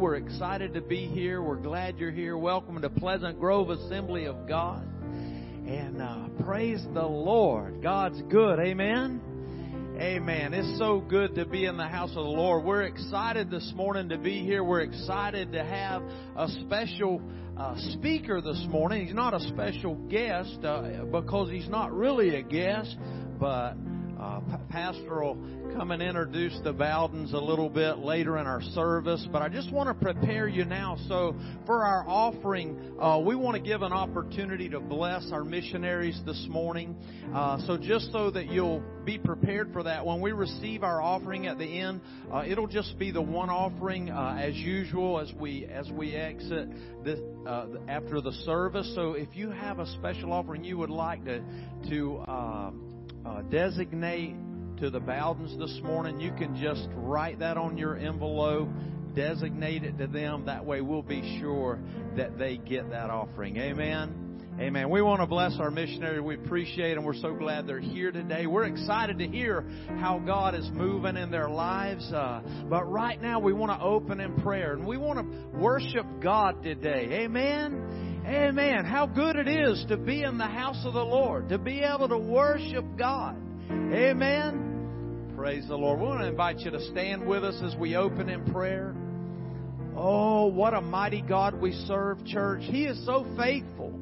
We're excited to be here. We're glad you're here. Welcome to Pleasant Grove Assembly of God. And uh, praise the Lord. God's good. Amen. Amen. It's so good to be in the house of the Lord. We're excited this morning to be here. We're excited to have a special uh, speaker this morning. He's not a special guest uh, because he's not really a guest, but uh, pastoral come and introduce the Bowdens a little bit later in our service, but I just want to prepare you now. So, for our offering, uh, we want to give an opportunity to bless our missionaries this morning. Uh, so, just so that you'll be prepared for that, when we receive our offering at the end, uh, it'll just be the one offering uh, as usual as we as we exit uh, after the service. So, if you have a special offering you would like to to um, uh, designate to the Bowdens this morning, you can just write that on your envelope, designate it to them. That way we'll be sure that they get that offering. Amen. Amen. We want to bless our missionaries. We appreciate them. We're so glad they're here today. We're excited to hear how God is moving in their lives. Uh, but right now, we want to open in prayer and we want to worship God today. Amen. Amen. How good it is to be in the house of the Lord, to be able to worship God. Amen. Praise the Lord. We want to invite you to stand with us as we open in prayer. Oh, what a mighty God we serve, church. He is so faithful.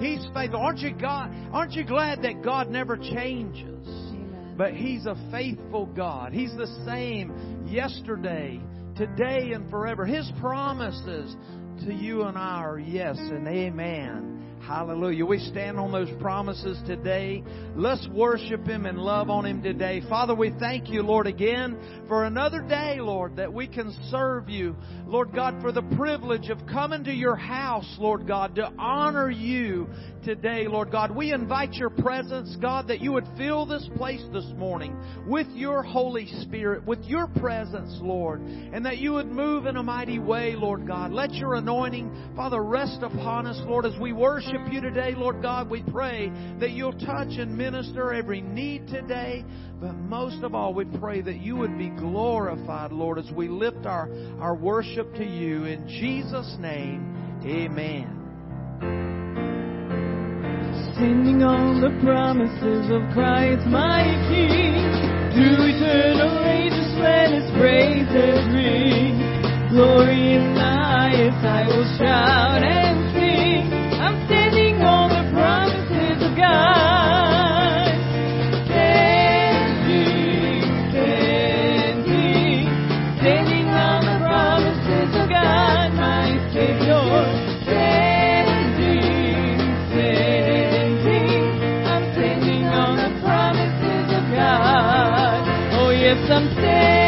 He's faithful. Aren't you God? Aren't you glad that God never changes? Amen. But He's a faithful God. He's the same yesterday, today, and forever. His promises to you and I are yes and amen. Hallelujah. We stand on those promises today. Let's worship Him and love on Him today. Father, we thank you, Lord, again for another day, Lord, that we can serve you. Lord God, for the privilege of coming to your house, Lord God, to honor you today, Lord God. We invite your presence, God, that you would fill this place this morning with your Holy Spirit, with your presence, Lord, and that you would move in a mighty way, Lord God. Let your anointing, Father, rest upon us, Lord, as we worship you today, Lord God. We pray that you'll touch and minister every need today, but most of all, we pray that you would be glorified, Lord, as we lift our, our worship to you. In Jesus' name, amen standing on the promises of Christ my King. To eternal ages let his praises ring. Glory in the highest I will shout and Me i'm sending on the promises of God oh yeah some standing,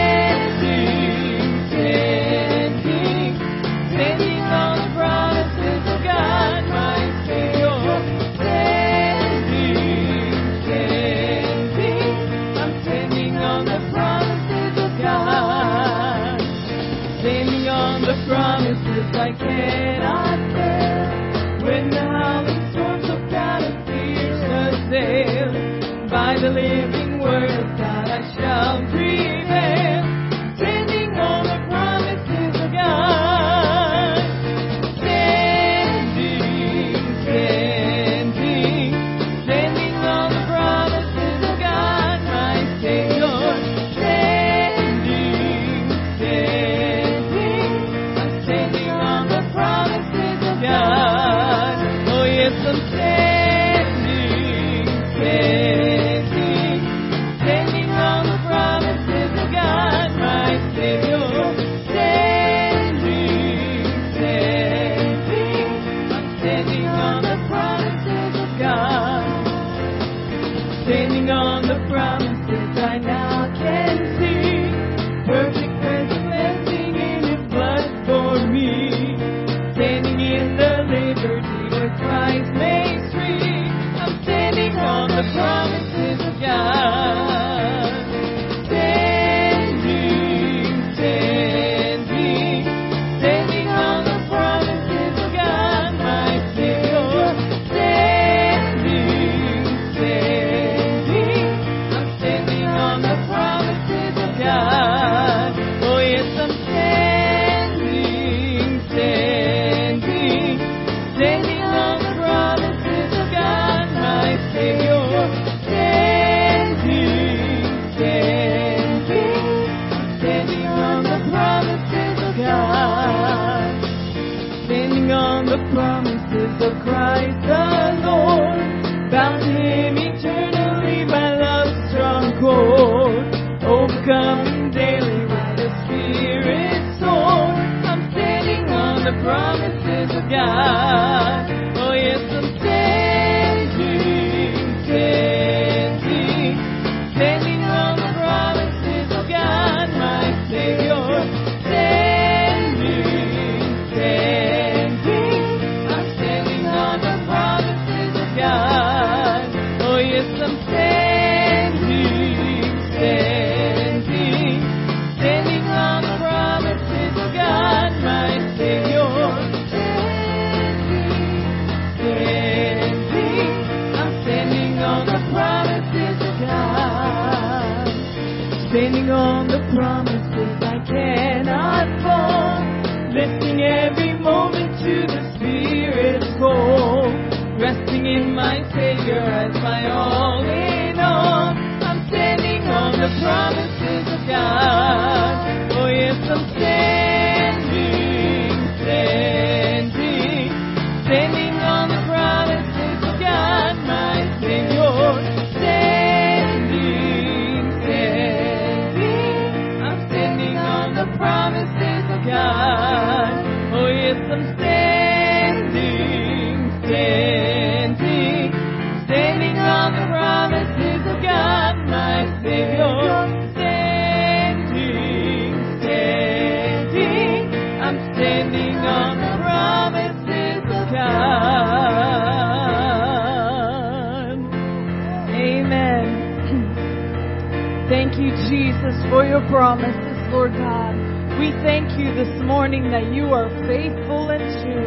your promises, Lord God. We thank you this morning that you are faithful and true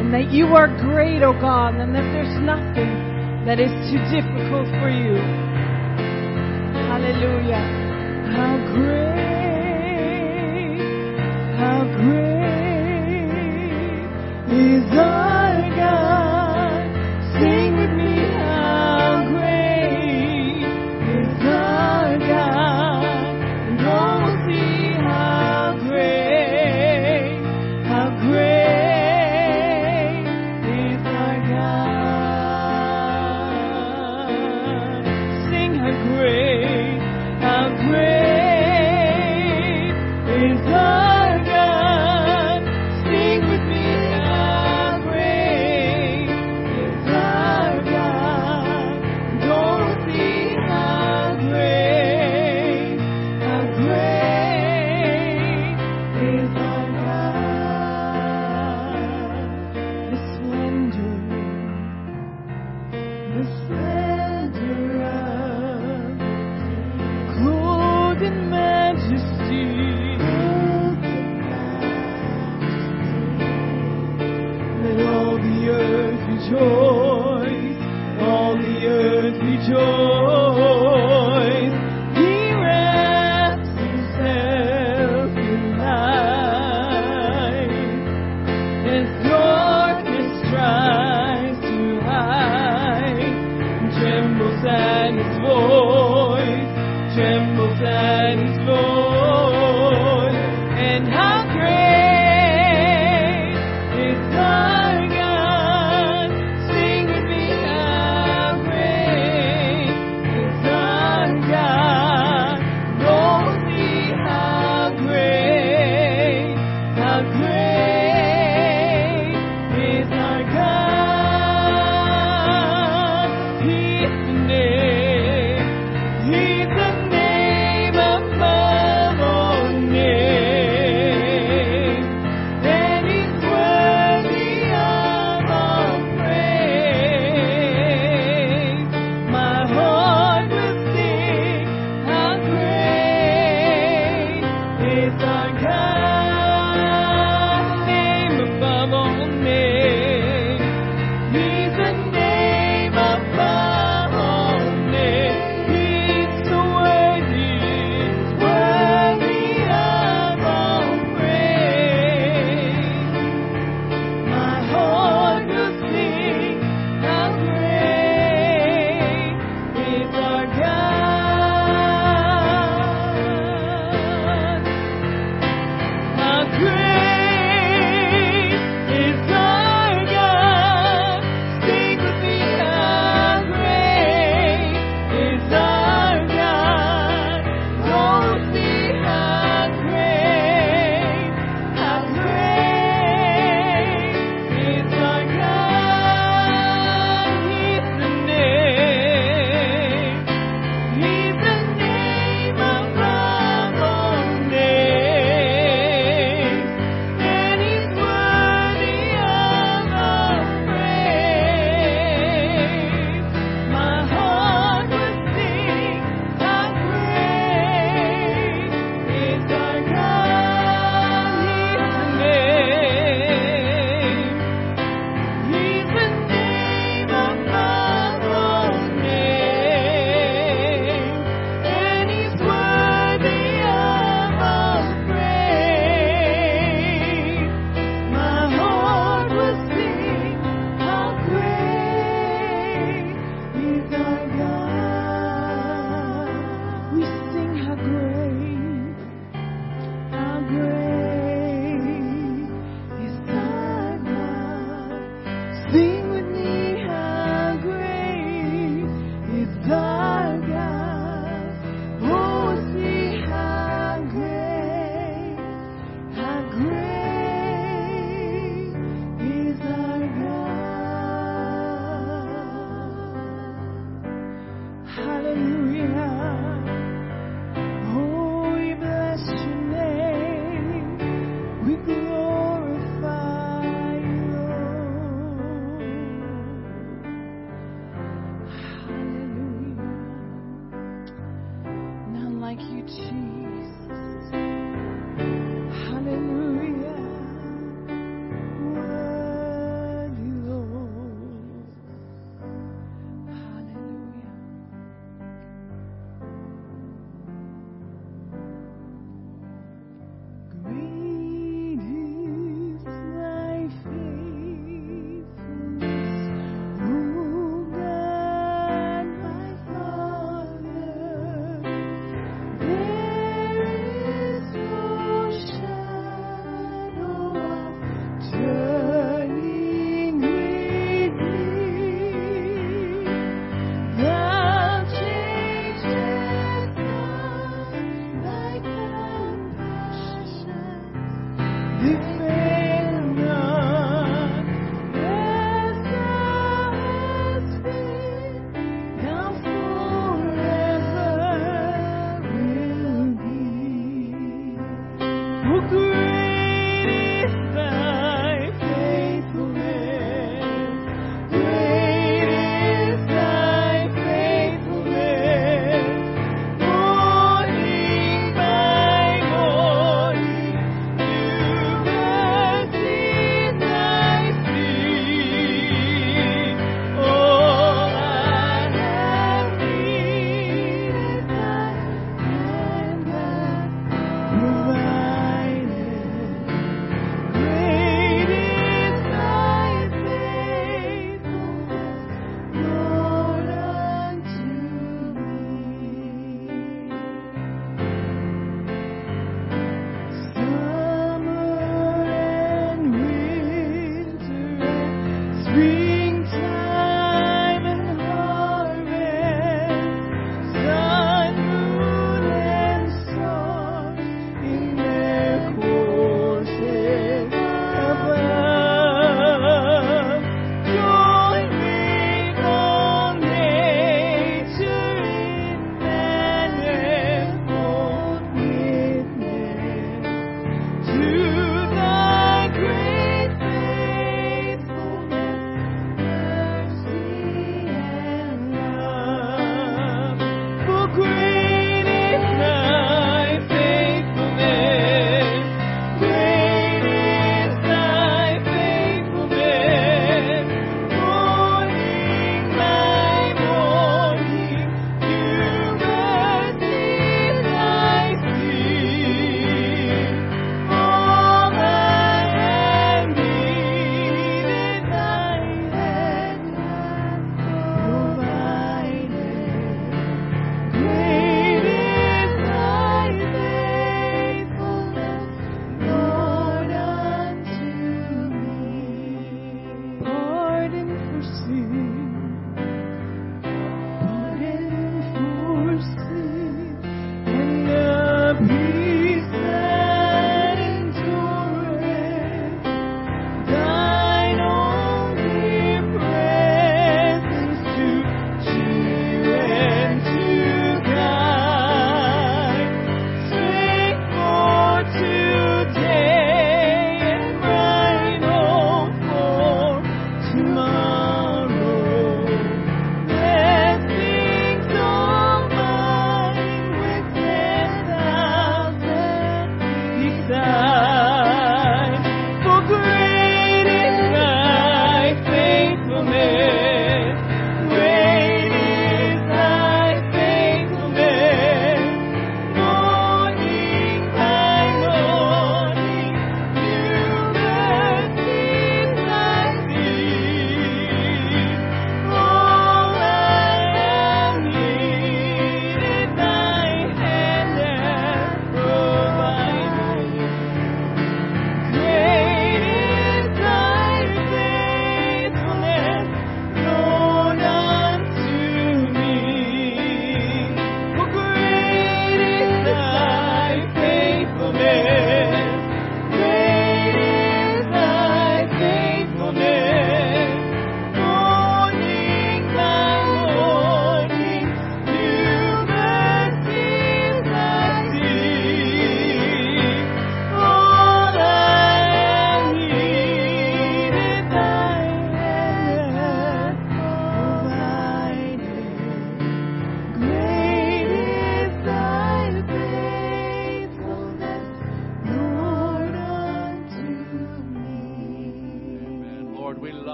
and that you are great, O oh God, and that there's nothing that is too difficult for you. Hallelujah. How great, how great is our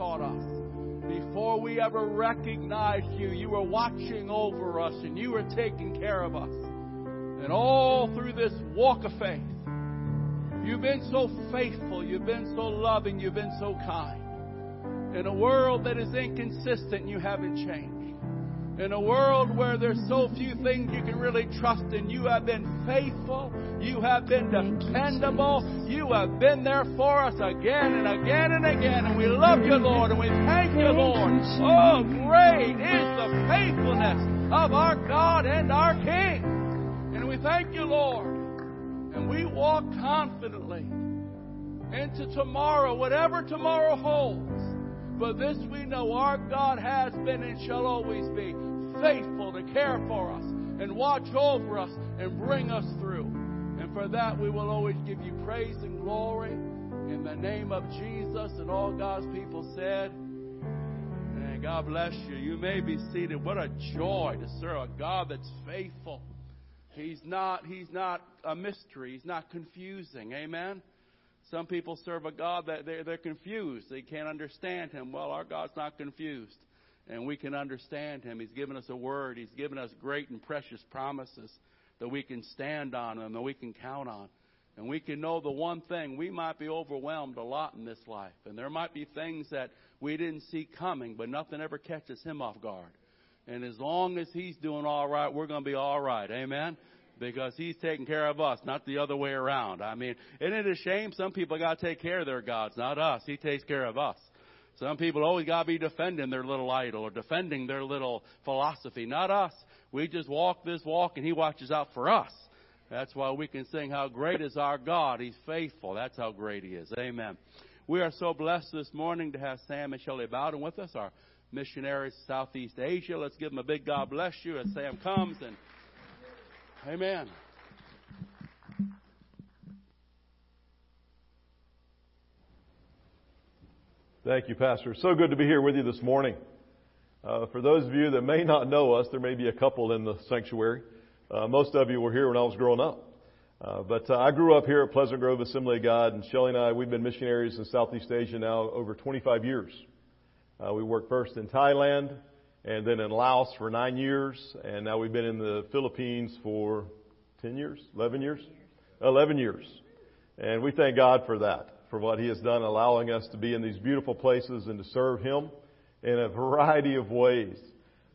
sought us. Before we ever recognized you, you were watching over us and you were taking care of us. And all through this walk of faith, you've been so faithful, you've been so loving, you've been so kind. In a world that is inconsistent, you haven't changed. In a world where there's so few things you can really trust in, you have been faithful. You have been dependable. You have been there for us again and again and again. And we love you, Lord, and we thank you, Lord. Oh, great is the faithfulness of our God and our King. And we thank you, Lord. And we walk confidently into tomorrow, whatever tomorrow holds. But this we know our God has been and shall always be faithful to care for us and watch over us and bring us through. And for that we will always give you praise and glory in the name of Jesus. And all God's people said, and God bless you. You may be seated. What a joy to serve a God that's faithful. He's not, he's not a mystery. He's not confusing. Amen. Some people serve a God that they're, they're confused. They can't understand Him. Well, our God's not confused. And we can understand Him. He's given us a word. He's given us great and precious promises that we can stand on and that we can count on. And we can know the one thing, we might be overwhelmed a lot in this life. And there might be things that we didn't see coming, but nothing ever catches Him off guard. And as long as He's doing all right, we're going to be all right. Amen? Because he's taking care of us, not the other way around. I mean, isn't it a shame? Some people got to take care of their gods, not us. He takes care of us. Some people always got to be defending their little idol or defending their little philosophy, not us. We just walk this walk and he watches out for us. That's why we can sing, How great is our God. He's faithful. That's how great he is. Amen. We are so blessed this morning to have Sam and Shelley Bowden with us, our missionaries Southeast Asia. Let's give them a big God bless you as Sam comes and Amen. Thank you, Pastor. So good to be here with you this morning. Uh, for those of you that may not know us, there may be a couple in the sanctuary. Uh, most of you were here when I was growing up. Uh, but uh, I grew up here at Pleasant Grove Assembly of God, and Shelley and I, we've been missionaries in Southeast Asia now over 25 years. Uh, we worked first in Thailand, and then in Laos for nine years, and now we've been in the Philippines for 10 years, 11 years, 11 years. And we thank God for that, for what He has done, allowing us to be in these beautiful places and to serve Him in a variety of ways.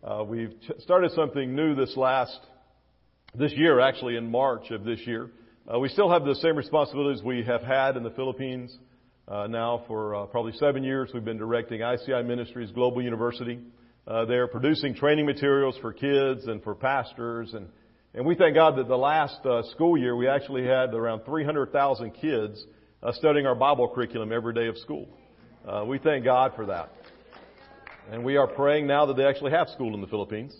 Uh, we've started something new this last, this year, actually in March of this year. Uh, we still have the same responsibilities we have had in the Philippines uh, now for uh, probably seven years. We've been directing ICI Ministries Global University. Uh, they're producing training materials for kids and for pastors. And, and we thank God that the last uh, school year we actually had around 300,000 kids uh, studying our Bible curriculum every day of school. Uh, we thank God for that. And we are praying now that they actually have school in the Philippines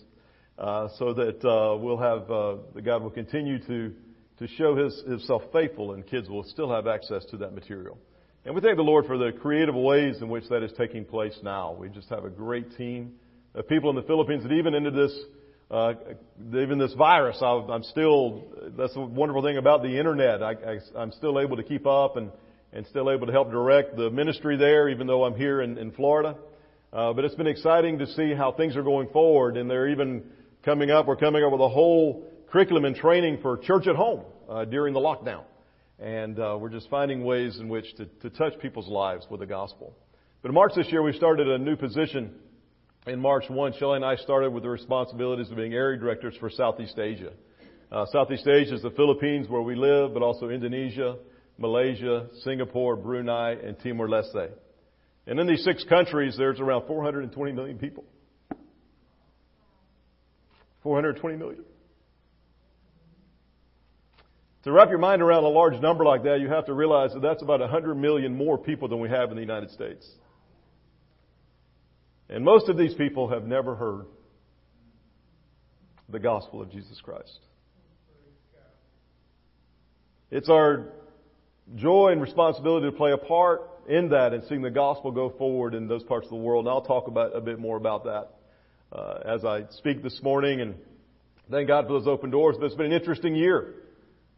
uh, so that uh, we'll have, that God will continue to, to show his, himself faithful and kids will still have access to that material. And we thank the Lord for the creative ways in which that is taking place now. We just have a great team of people in the Philippines that even into this, uh, even this virus, I, I'm still, that's the wonderful thing about the internet. I, I'm still able to keep up and, and still able to help direct the ministry there, even though I'm here in, in Florida. Uh, but it's been exciting to see how things are going forward, and they're even coming up. We're coming up with a whole curriculum and training for church at home uh, during the lockdown, and uh, we're just finding ways in which to, to touch people's lives with the gospel. But in March this year, we started a new position in March 1, Shelley and I started with the responsibilities of being area directors for Southeast Asia. Uh, Southeast Asia is the Philippines where we live, but also Indonesia, Malaysia, Singapore, Brunei, and Timor-Leste. And in these six countries, there's around 420 million people. 420 million. To wrap your mind around a large number like that, you have to realize that that's about 100 million more people than we have in the United States. And most of these people have never heard the gospel of Jesus Christ. It's our joy and responsibility to play a part in that and seeing the gospel go forward in those parts of the world. And I'll talk about a bit more about that uh, as I speak this morning. And thank God for those open doors. But it's been an interesting year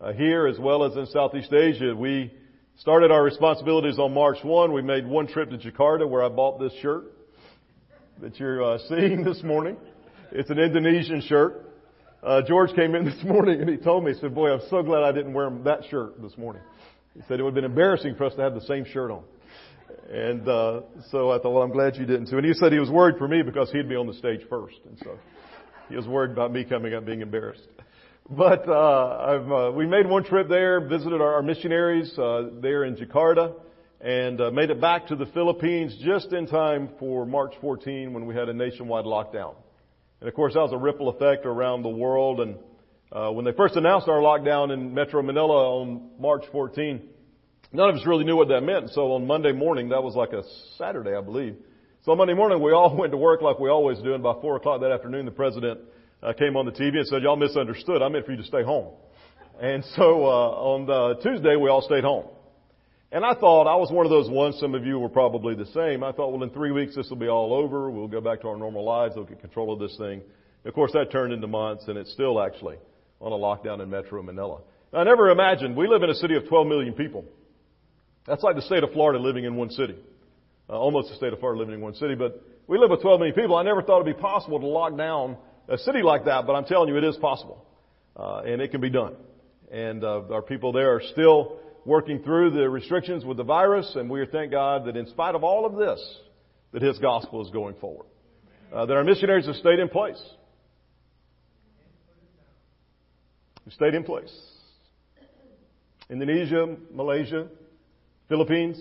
uh, here as well as in Southeast Asia. We started our responsibilities on March 1. We made one trip to Jakarta where I bought this shirt that you're uh, seeing this morning. It's an Indonesian shirt. Uh, George came in this morning and he told me, he said, boy, I'm so glad I didn't wear that shirt this morning. He said it would have been embarrassing for us to have the same shirt on. And uh, so I thought, well, I'm glad you didn't too. And he said he was worried for me because he'd be on the stage first, and so he was worried about me coming up being embarrassed. But uh, I've, uh, we made one trip there, visited our, our missionaries uh, there in Jakarta, and uh, made it back to the Philippines just in time for March 14 when we had a nationwide lockdown. And of course, that was a ripple effect around the world. And uh, when they first announced our lockdown in Metro Manila on March 14, none of us really knew what that meant. So on Monday morning, that was like a Saturday, I believe. So on Monday morning, we all went to work like we always do. And by four o'clock that afternoon, the president uh, came on the TV and said, "Y'all misunderstood. I meant for you to stay home." And so uh, on the Tuesday, we all stayed home. And I thought I was one of those ones. Some of you were probably the same. I thought, well, in three weeks this will be all over. We'll go back to our normal lives. We'll get control of this thing. Of course, that turned into months, and it's still actually on a lockdown in Metro Manila. I never imagined we live in a city of 12 million people. That's like the state of Florida living in one city. Uh, almost the state of Florida living in one city, but we live with 12 million people. I never thought it'd be possible to lock down a city like that, but I'm telling you, it is possible, uh, and it can be done. And uh, our people there are still working through the restrictions with the virus, and we thank God that in spite of all of this, that His gospel is going forward. Uh, that our missionaries have stayed in place. Have stayed in place. Indonesia, Malaysia, Philippines,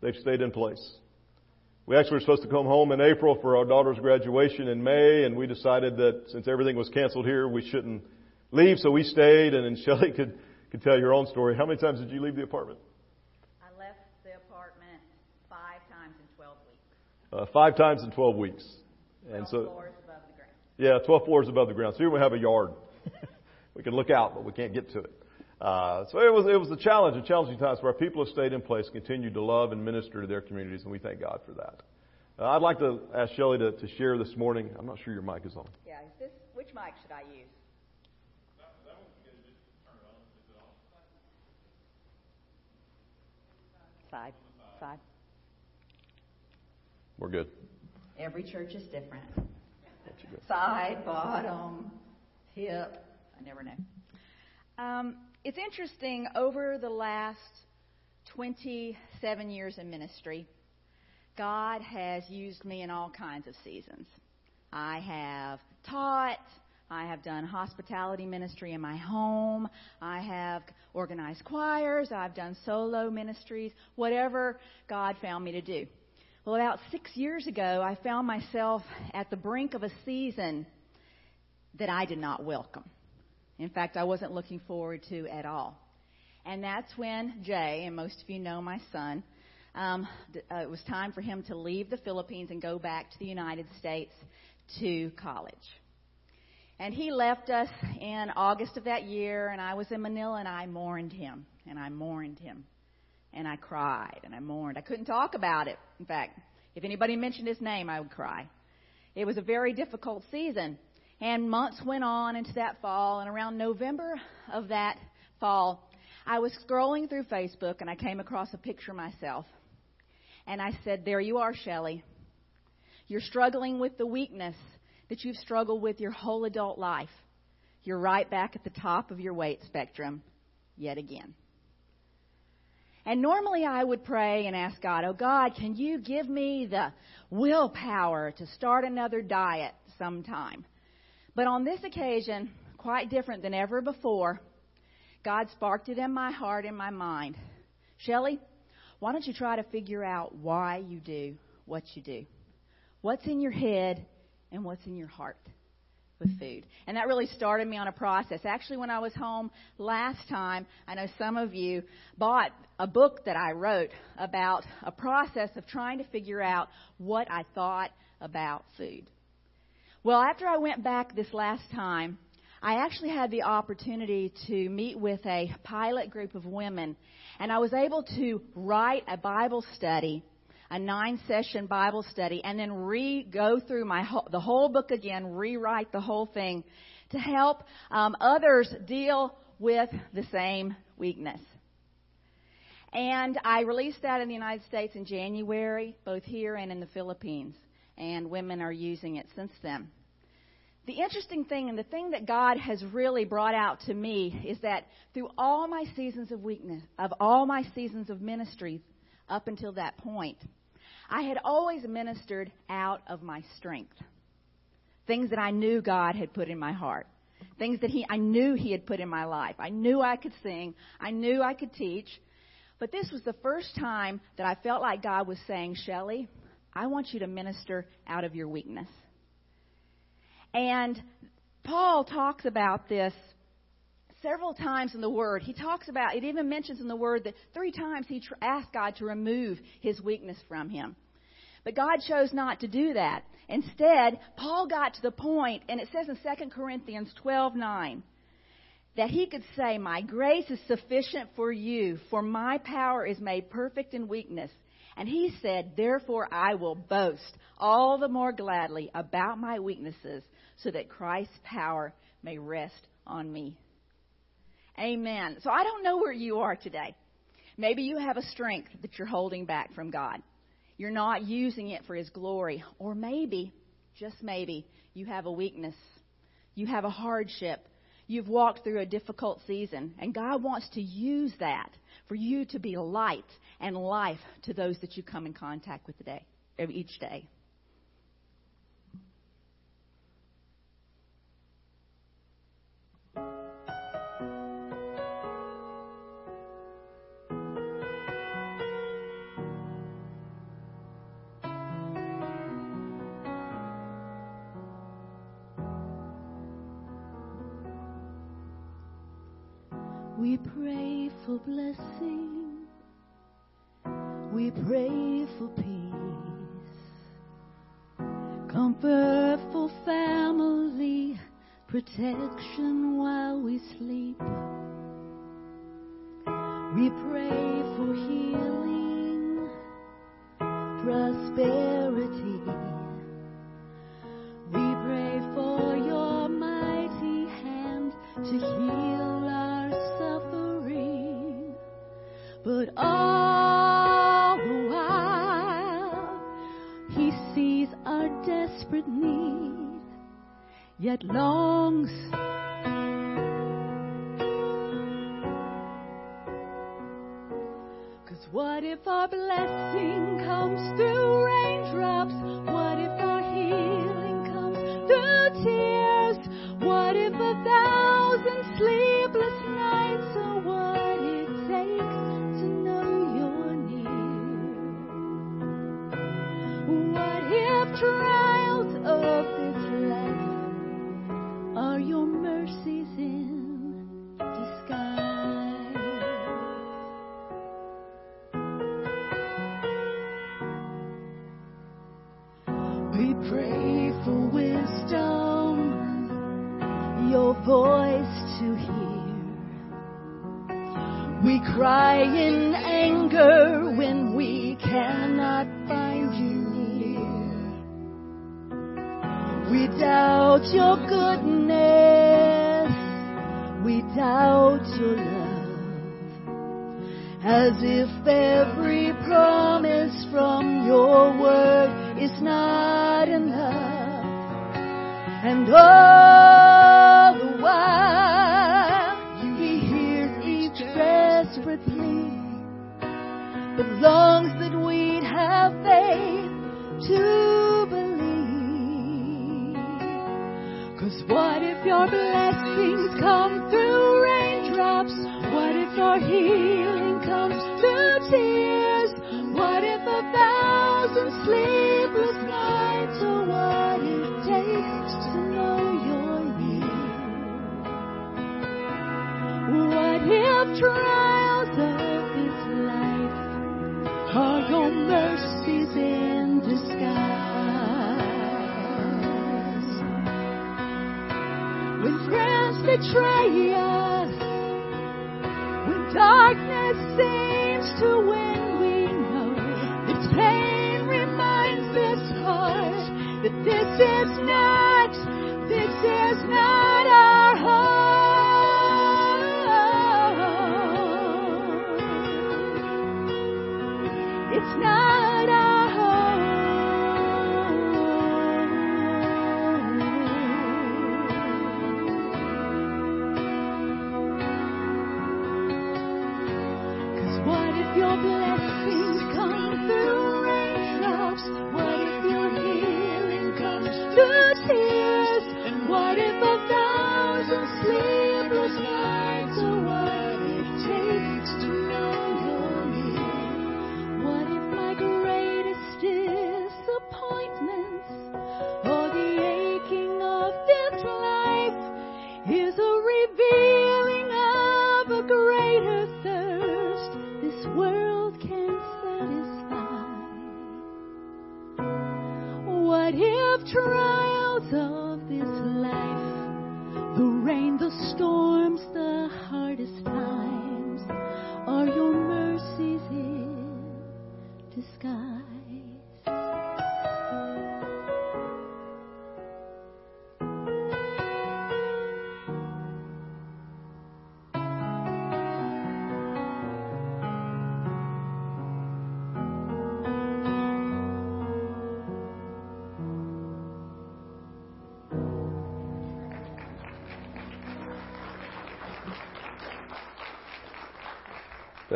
they've stayed in place. We actually were supposed to come home in April for our daughter's graduation in May, and we decided that since everything was canceled here, we shouldn't leave, so we stayed, and then Shelley could could tell your own story. How many times did you leave the apartment? I left the apartment five times in 12 weeks. Uh, five times in 12 weeks. And so, floors above the ground. Yeah, 12 floors above the ground. So here we have a yard. we can look out, but we can't get to it. Uh, so it was it was a challenge, a challenging time. So our people have stayed in place, continued to love and minister to their communities, and we thank God for that. Uh, I'd like to ask Shelley to, to share this morning. I'm not sure your mic is on. Yeah, is this which mic should I use? Side. Side. We're good. Every church is different. Side, bottom, hip. I never know. Um, it's interesting, over the last 27 years in ministry, God has used me in all kinds of seasons. I have taught, I have done hospitality ministry in my home. I have organized choirs. I've done solo ministries, whatever God found me to do. Well, about six years ago, I found myself at the brink of a season that I did not welcome. In fact, I wasn't looking forward to at all. And that's when Jay, and most of you know my son, um, uh, it was time for him to leave the Philippines and go back to the United States to college. And he left us in August of that year, and I was in Manila, and I mourned him, and I mourned him, and I cried, and I mourned. I couldn't talk about it. In fact, if anybody mentioned his name, I would cry. It was a very difficult season. And months went on into that fall, and around November of that fall, I was scrolling through Facebook and I came across a picture myself. And I said, There you are, Shelley. You're struggling with the weakness that you've struggled with your whole adult life, you're right back at the top of your weight spectrum yet again. And normally I would pray and ask God, Oh God, can you give me the willpower to start another diet sometime? But on this occasion, quite different than ever before, God sparked it in my heart and my mind. Shelley, why don't you try to figure out why you do what you do? What's in your head and what's in your heart with food. And that really started me on a process. Actually, when I was home last time, I know some of you bought a book that I wrote about a process of trying to figure out what I thought about food. Well, after I went back this last time, I actually had the opportunity to meet with a pilot group of women, and I was able to write a Bible study a nine session Bible study and then re go through my whole, the whole book again, rewrite the whole thing to help um, others deal with the same weakness. And I released that in the United States in January, both here and in the Philippines. And women are using it since then. The interesting thing and the thing that God has really brought out to me is that through all my seasons of weakness, of all my seasons of ministry up until that point, I had always ministered out of my strength. Things that I knew God had put in my heart. Things that he, I knew He had put in my life. I knew I could sing. I knew I could teach. But this was the first time that I felt like God was saying, Shelley, I want you to minister out of your weakness. And Paul talks about this several times in the Word. He talks about, it even mentions in the Word that three times he tr- asked God to remove his weakness from him. But God chose not to do that. Instead, Paul got to the point, and it says in 2 Corinthians 12:9, that he could say, My grace is sufficient for you, for my power is made perfect in weakness. And he said, Therefore I will boast all the more gladly about my weaknesses, so that Christ's power may rest on me. Amen. So I don't know where you are today. Maybe you have a strength that you're holding back from God. You're not using it for His glory. Or maybe, just maybe, you have a weakness. You have a hardship You've walked through a difficult season, and God wants to use that for you to be light and life to those that you come in contact with today, each day. We pray for blessing. We pray for peace. Comfort for family. Protection while we sleep. We pray for healing. Betray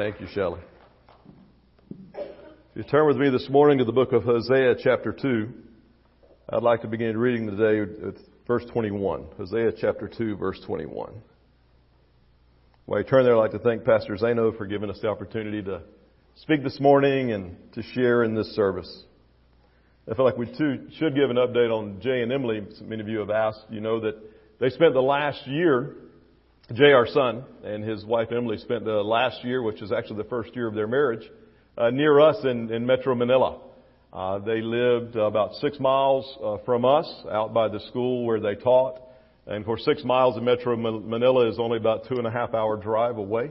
Thank you, Shelley. If you turn with me this morning to the book of Hosea, chapter 2, I'd like to begin reading today at verse 21. Hosea, chapter 2, verse 21. While you turn there, I'd like to thank Pastor Zeno for giving us the opportunity to speak this morning and to share in this service. I feel like we too should give an update on Jay and Emily. Many of you have asked. You know that they spent the last year Our son, and his wife Emily spent the last year, which is actually the first year of their marriage, uh, near us in, in Metro Manila. Uh, they lived about six miles uh, from us, out by the school where they taught. And for six miles in Metro Manila is only about two and a half hour drive away.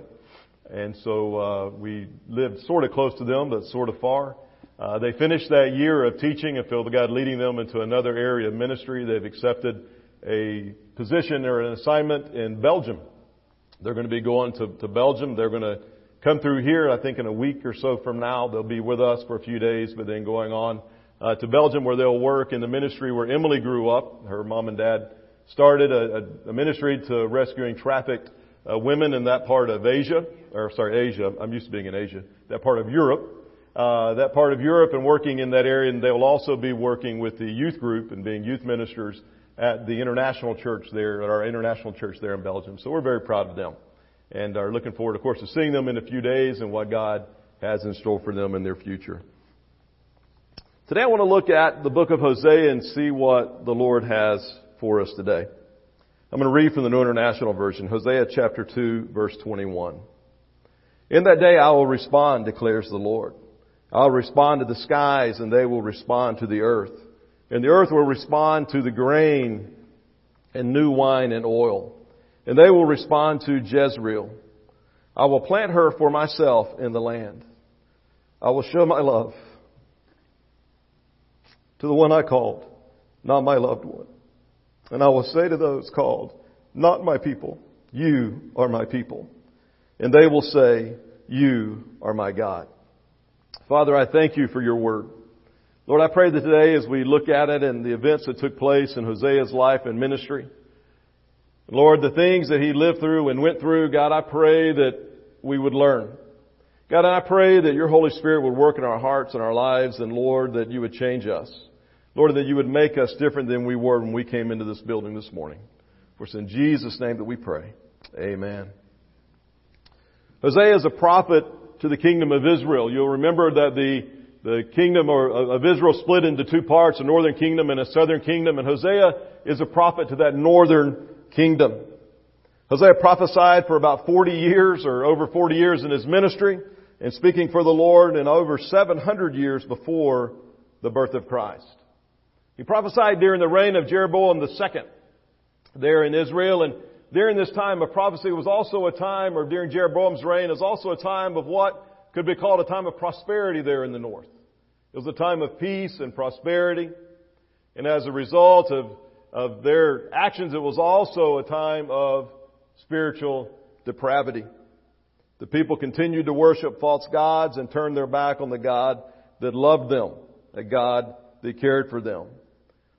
And so uh, we lived sort of close to them, but sort of far. Uh, they finished that year of teaching and feel the God leading them into another area of ministry. They've accepted a position or an assignment in Belgium. They're going to be going to, to Belgium. They're going to come through here, I think in a week or so from now. They'll be with us for a few days, but then going on uh, to Belgium where they'll work in the ministry where Emily grew up. Her mom and dad started a, a, ministry to rescuing trafficked uh, women in that part of Asia, or sorry, Asia. I'm used to being in Asia. That part of Europe. Uh, that part of Europe and working in that area, and they'll also be working with the youth group and being youth ministers at the international church there, at our international church there in Belgium. So we're very proud of them and are looking forward, of course, to seeing them in a few days and what God has in store for them in their future. Today I want to look at the book of Hosea and see what the Lord has for us today. I'm going to read from the New International Version, Hosea chapter 2, verse 21. In that day I will respond, declares the Lord. I'll respond to the skies and they will respond to the earth. And the earth will respond to the grain and new wine and oil. And they will respond to Jezreel. I will plant her for myself in the land. I will show my love to the one I called, not my loved one. And I will say to those called, not my people, you are my people. And they will say, you are my God. Father, I thank you for your word. Lord, I pray that today as we look at it and the events that took place in Hosea's life and ministry, Lord, the things that he lived through and went through, God, I pray that we would learn. God, I pray that your Holy Spirit would work in our hearts and our lives, and Lord, that you would change us. Lord, that you would make us different than we were when we came into this building this morning. For it's in Jesus' name that we pray. Amen. Hosea is a prophet to the kingdom of Israel. You'll remember that the, the kingdom uh, of Israel split into two parts, a northern kingdom and a southern kingdom, and Hosea is a prophet to that northern kingdom. Hosea prophesied for about 40 years or over 40 years in his ministry and speaking for the Lord and over 700 years before the birth of Christ. He prophesied during the reign of Jeroboam II there in Israel and during this time of prophecy was also a time, or during Jeroboam's reign, is also a time of what could be called a time of prosperity there in the north. It was a time of peace and prosperity. And as a result of, of their actions, it was also a time of spiritual depravity. The people continued to worship false gods and turned their back on the God that loved them, a God that cared for them.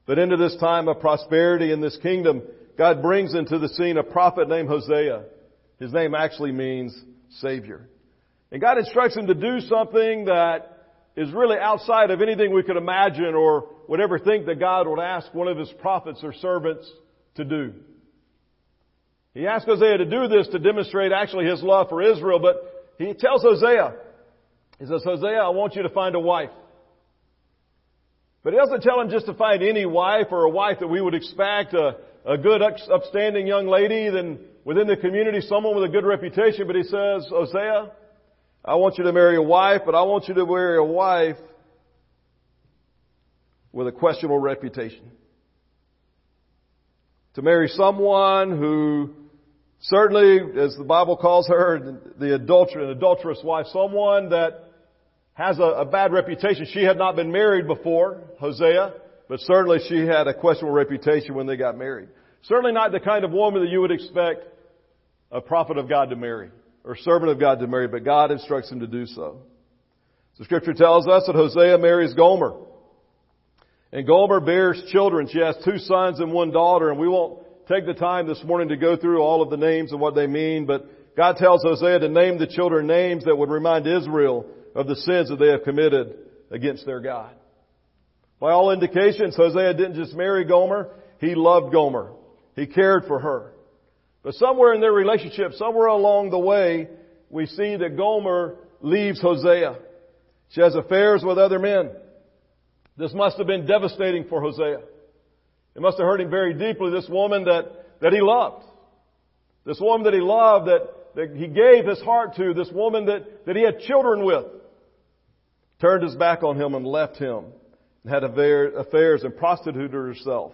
But into this time of prosperity in this kingdom, God brings into the scene a prophet named Hosea. His name actually means Savior. And God instructs him to do something that is really outside of anything we could imagine or would ever think that God would ask one of his prophets or servants to do. He asks Hosea to do this to demonstrate actually his love for Israel, but he tells Hosea, he says, Hosea, I want you to find a wife. But he doesn't tell him just to find any wife or a wife that we would expect, a, a good, upstanding young lady, then within the community, someone with a good reputation, but he says, Hosea, I want you to marry a wife, but I want you to marry a wife with a questionable reputation. To marry someone who certainly, as the Bible calls her, the adulterous, an adulterous wife, someone that has a, a bad reputation. She had not been married before, Hosea, but certainly she had a questionable reputation when they got married. Certainly not the kind of woman that you would expect a prophet of God to marry or servant of God to marry, but God instructs him to do so. The scripture tells us that Hosea marries Gomer. And Gomer bears children. She has two sons and one daughter, and we won't take the time this morning to go through all of the names and what they mean, but God tells Hosea to name the children names that would remind Israel of the sins that they have committed against their God. By all indications, Hosea didn't just marry Gomer, he loved Gomer. He cared for her. But somewhere in their relationship, somewhere along the way, we see that Gomer leaves Hosea. She has affairs with other men. This must have been devastating for Hosea. It must have hurt him very deeply, this woman that, that he loved. This woman that he loved, that, that he gave his heart to, this woman that, that he had children with, turned his back on him and left him and had affairs and prostituted herself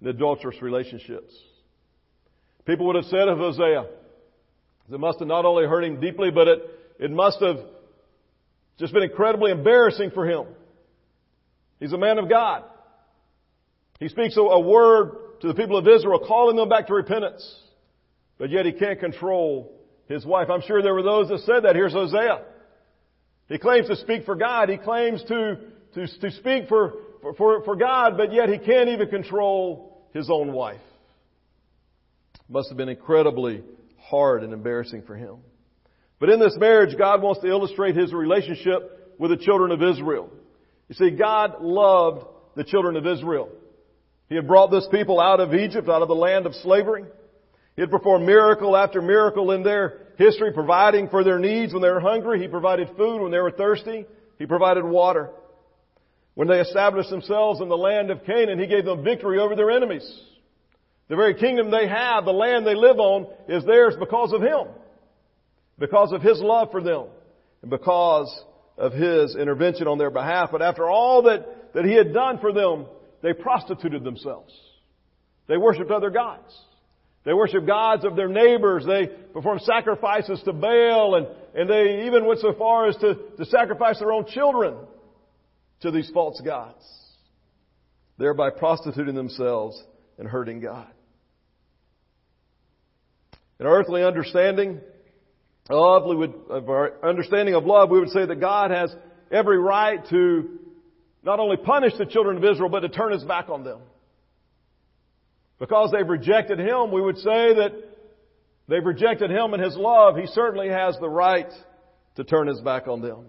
in adulterous relationships. People would have said of Hosea, it must have not only hurt him deeply, but it, it must have just been incredibly embarrassing for him. He's a man of God. He speaks a, a word to the people of Israel, calling them back to repentance. But yet he can't control his wife. I'm sure there were those that said that. Here's Hosea. He claims to speak for God. He claims to, to, to speak for, for, for God, but yet he can't even control his own wife. Must have been incredibly hard and embarrassing for him. But in this marriage, God wants to illustrate his relationship with the children of Israel. You see, God loved the children of Israel. He had brought this people out of Egypt, out of the land of slavery. He had performed miracle after miracle in their history, providing for their needs when they were hungry. He provided food when they were thirsty. He provided water. When they established themselves in the land of Canaan, He gave them victory over their enemies. The very kingdom they have, the land they live on, is theirs because of Him. Because of His love for them. And because of His intervention on their behalf. But after all that, that He had done for them, they prostituted themselves. They worshiped other gods. They worshiped gods of their neighbors. They performed sacrifices to Baal and, and they even went so far as to, to sacrifice their own children to these false gods, thereby prostituting themselves and hurting God. In our earthly understanding of, would, of our understanding of love, we would say that God has every right to not only punish the children of Israel, but to turn his back on them. Because they've rejected him, we would say that they've rejected him and his love. He certainly has the right to turn his back on them.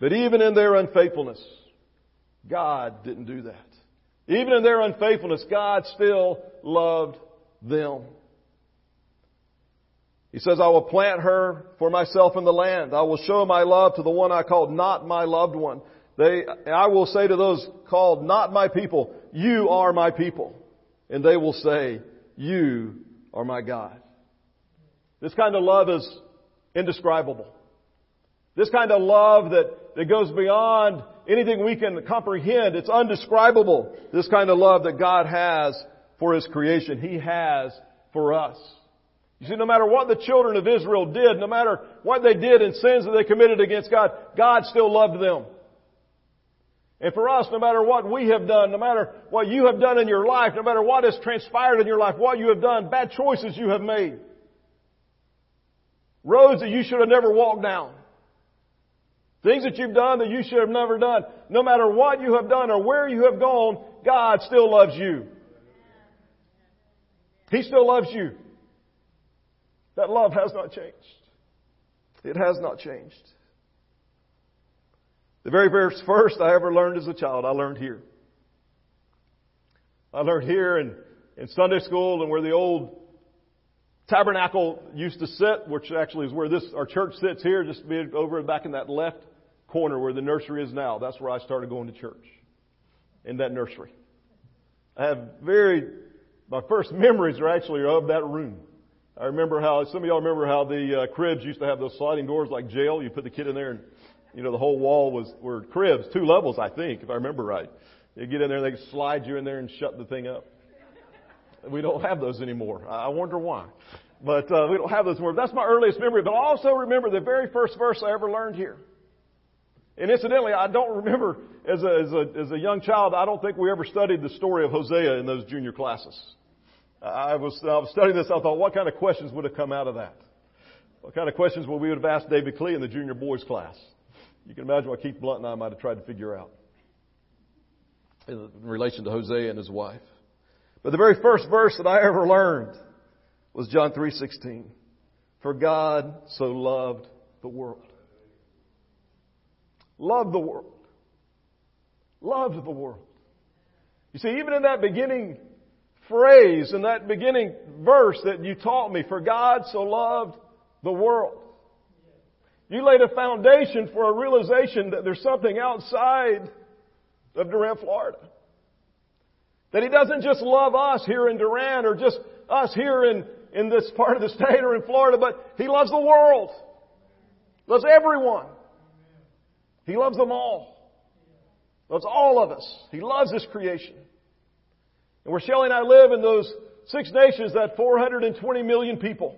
But even in their unfaithfulness, God didn't do that. Even in their unfaithfulness, God still loved them. He says, I will plant her for myself in the land. I will show my love to the one I called not my loved one. They, I will say to those called not my people, you are my people. And they will say, you are my God. This kind of love is indescribable. This kind of love that, that goes beyond anything we can comprehend. It's undescribable. This kind of love that God has for His creation. He has for us. You see, no matter what the children of Israel did, no matter what they did in sins that they committed against God, God still loved them. And for us, no matter what we have done, no matter what you have done in your life, no matter what has transpired in your life, what you have done, bad choices you have made, roads that you should have never walked down, things that you've done that you should have never done, no matter what you have done or where you have gone, God still loves you. He still loves you. That love has not changed. It has not changed. The very first first I ever learned as a child, I learned here. I learned here in, in Sunday school and where the old tabernacle used to sit, which actually is where this our church sits here, just over back in that left corner where the nursery is now. That's where I started going to church. In that nursery. I have very my first memories are actually of that room. I remember how some of y'all remember how the uh, cribs used to have those sliding doors like jail. You put the kid in there and you know, the whole wall was, were cribs, two levels, I think, if I remember right. You get in there, and they slide you in there and shut the thing up. We don't have those anymore. I wonder why. But uh, we don't have those anymore. That's my earliest memory. But I also remember the very first verse I ever learned here. And incidentally, I don't remember as a, as a, as a young child, I don't think we ever studied the story of Hosea in those junior classes. I was, I was studying this, I thought, what kind of questions would have come out of that? What kind of questions would we have asked David Klee in the junior boys class? You can imagine what Keith Blunt and I might have tried to figure out in relation to Hosea and his wife. But the very first verse that I ever learned was John 3:16. For God so loved the world. Loved the world. Loved the world. You see, even in that beginning phrase, in that beginning verse that you taught me, for God so loved the world. You laid a foundation for a realization that there's something outside of Durant, Florida. That He doesn't just love us here in Durant or just us here in, in this part of the state or in Florida, but He loves the world. Loves everyone. He loves them all. Loves all of us. He loves His creation. And where Shelley and I live in those six nations, that 420 million people,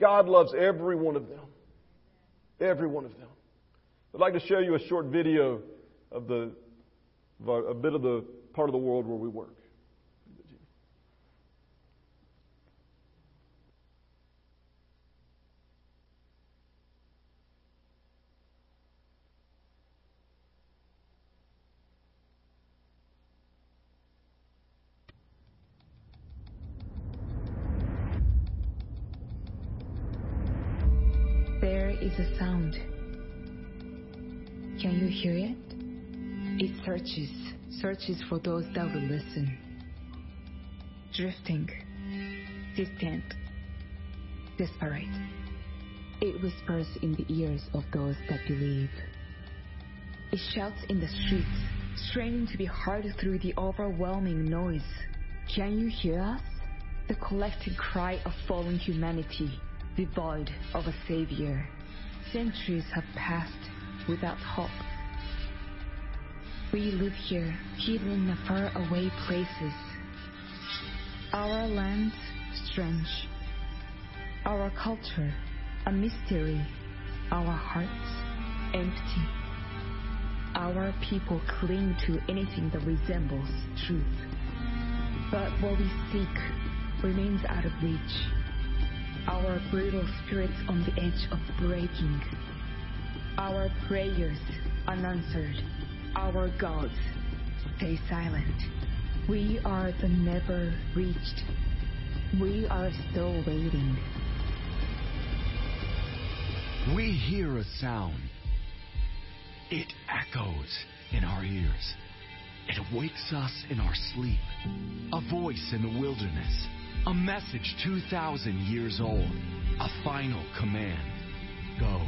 God loves every one of them. Every one of them. I'd like to show you a short video of the of a bit of the part of the world where we work. Searches, searches for those that will listen. Drifting, distant, desperate. It whispers in the ears of those that believe. It shouts in the streets, straining to be heard through the overwhelming noise. Can you hear us? The collective cry of fallen humanity, devoid of a savior. Centuries have passed without hope. We live here, hidden in the faraway places. Our land, strange. Our culture, a mystery. Our hearts, empty. Our people cling to anything that resembles truth. But what we seek remains out of reach our brutal spirits on the edge of breaking. Our prayers unanswered. Our gods stay silent. We are the never reached. We are still waiting. We hear a sound. It echoes in our ears. It wakes us in our sleep. A voice in the wilderness a message 2,000 years old. A final command. Go.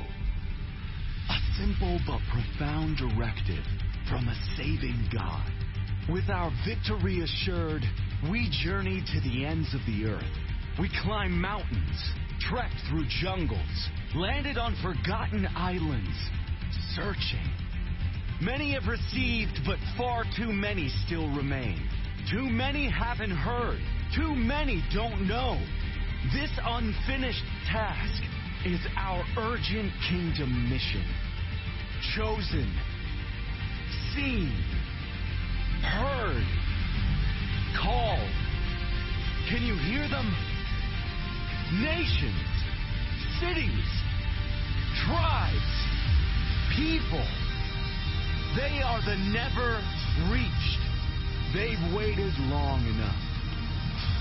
A simple but profound directive from a saving God. With our victory assured, we journey to the ends of the earth. We climb mountains, trekked through jungles, landed on forgotten islands, searching. Many have received, but far too many still remain. Too many haven't heard, too many don't know. This unfinished task is our urgent kingdom mission. Chosen, seen, heard, called. Can you hear them? Nations, cities, tribes, people. They are the never reached. They've waited long enough.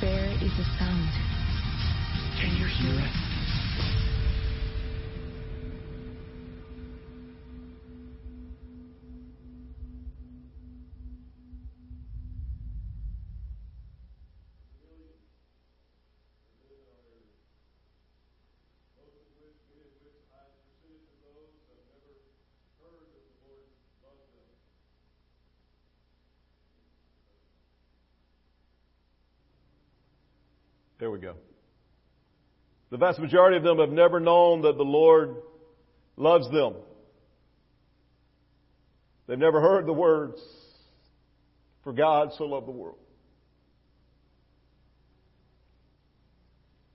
There is a sound. Can you hear it? There we go. The vast majority of them have never known that the Lord loves them. They've never heard the words, for God so loved the world.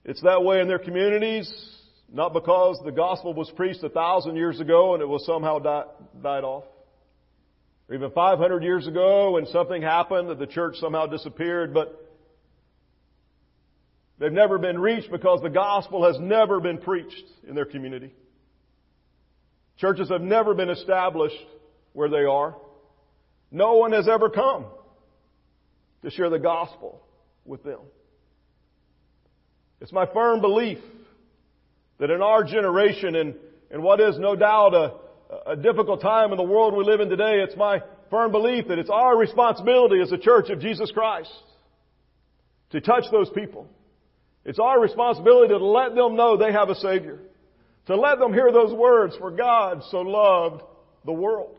It's that way in their communities, not because the gospel was preached a thousand years ago and it was somehow died, died off. Or even 500 years ago and something happened that the church somehow disappeared, but They've never been reached because the gospel has never been preached in their community. Churches have never been established where they are. No one has ever come to share the gospel with them. It's my firm belief that in our generation and, and what is no doubt a, a difficult time in the world we live in today, it's my firm belief that it's our responsibility as a church of Jesus Christ to touch those people it's our responsibility to let them know they have a Savior. To let them hear those words, for God so loved the world.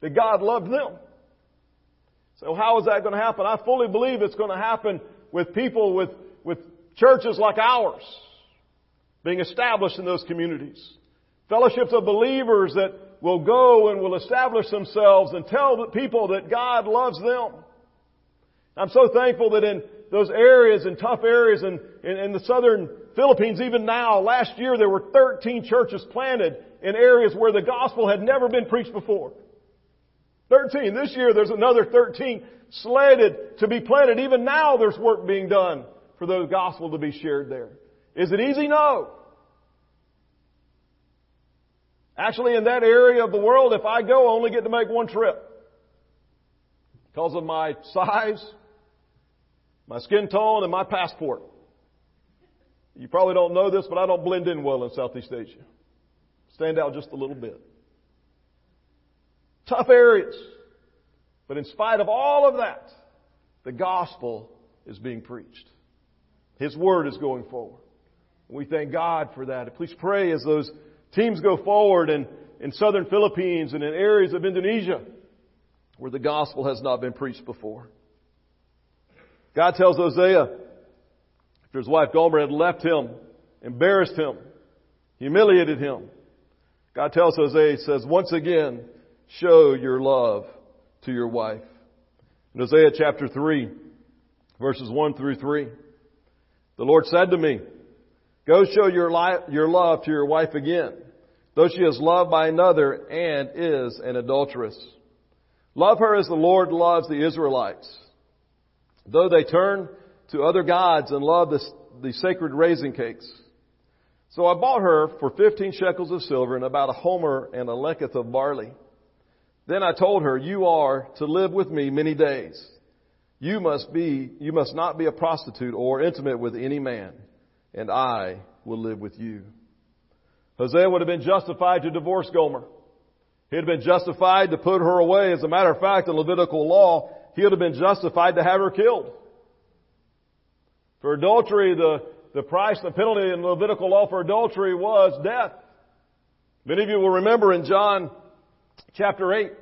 That God loved them. So how is that going to happen? I fully believe it's going to happen with people with, with churches like ours being established in those communities. Fellowships of believers that will go and will establish themselves and tell the people that God loves them. I'm so thankful that in those areas and tough areas in, in, in, the southern Philippines, even now, last year there were 13 churches planted in areas where the gospel had never been preached before. 13. This year there's another 13 slated to be planted. Even now there's work being done for the gospel to be shared there. Is it easy? No. Actually, in that area of the world, if I go, I only get to make one trip. Because of my size, my skin tone and my passport. You probably don't know this, but I don't blend in well in Southeast Asia. Stand out just a little bit. Tough areas. But in spite of all of that, the gospel is being preached. His word is going forward. We thank God for that. Please pray as those teams go forward in, in southern Philippines and in areas of Indonesia where the gospel has not been preached before. God tells Hosea, after his wife Gomer had left him, embarrassed him, humiliated him, God tells Hosea, He says, once again, show your love to your wife. In Hosea chapter 3, verses 1 through 3, the Lord said to me, Go show your, your love to your wife again, though she is loved by another and is an adulteress. Love her as the Lord loves the Israelites though they turn to other gods and love the, the sacred raisin cakes. So I bought her for 15 shekels of silver and about a homer and a lethek of barley. Then I told her, you are to live with me many days. You must be, you must not be a prostitute or intimate with any man, and I will live with you. Hosea would have been justified to divorce Gomer. He had been justified to put her away. As a matter of fact, in Levitical law, he would have been justified to have her killed. For adultery, the, the price, the penalty in Levitical law for adultery was death. Many of you will remember in John chapter 8,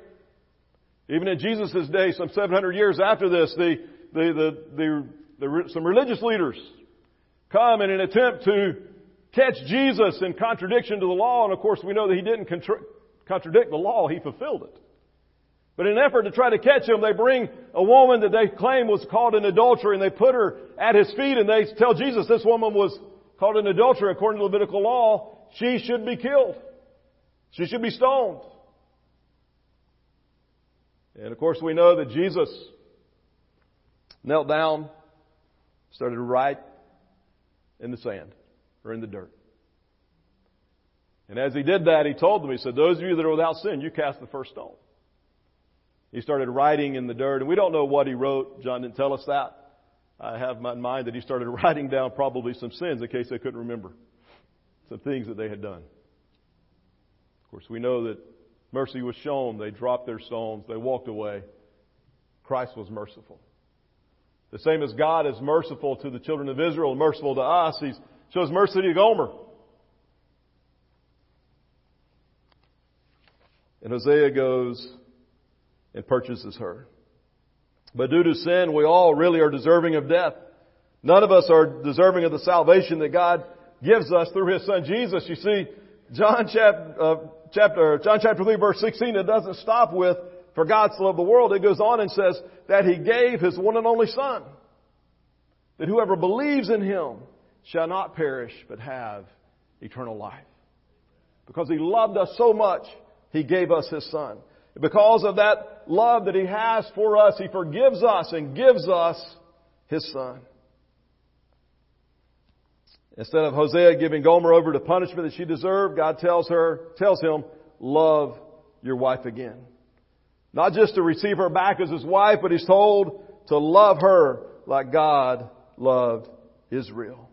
even in Jesus' day, some 700 years after this, the, the, the, the, some religious leaders come in an attempt to catch Jesus in contradiction to the law, and of course we know that he didn't contra- contradict the law, he fulfilled it. But in an effort to try to catch him, they bring a woman that they claim was caught in adultery and they put her at his feet and they tell Jesus this woman was caught in adultery according to Levitical law. She should be killed. She should be stoned. And of course, we know that Jesus knelt down, started to write in the sand or in the dirt. And as he did that, he told them, he said, Those of you that are without sin, you cast the first stone. He started writing in the dirt, and we don't know what he wrote. John didn't tell us that. I have in mind that he started writing down probably some sins in case they couldn't remember some things that they had done. Of course, we know that mercy was shown. They dropped their stones. They walked away. Christ was merciful. The same as God is merciful to the children of Israel, merciful to us, He shows mercy to Gomer. And Hosea goes and purchases her. But due to sin, we all really are deserving of death. None of us are deserving of the salvation that God gives us through His Son Jesus. You see, John chapter, uh, chapter, John chapter 3 verse 16, it doesn't stop with, for God so loved the world. It goes on and says that He gave His one and only Son. That whoever believes in Him shall not perish, but have eternal life. Because He loved us so much, He gave us His Son. Because of that love that He has for us, He forgives us and gives us His Son. Instead of Hosea giving Gomer over to punishment that she deserved, God tells her, tells him, love your wife again. Not just to receive her back as his wife, but he's told to love her like God loved Israel.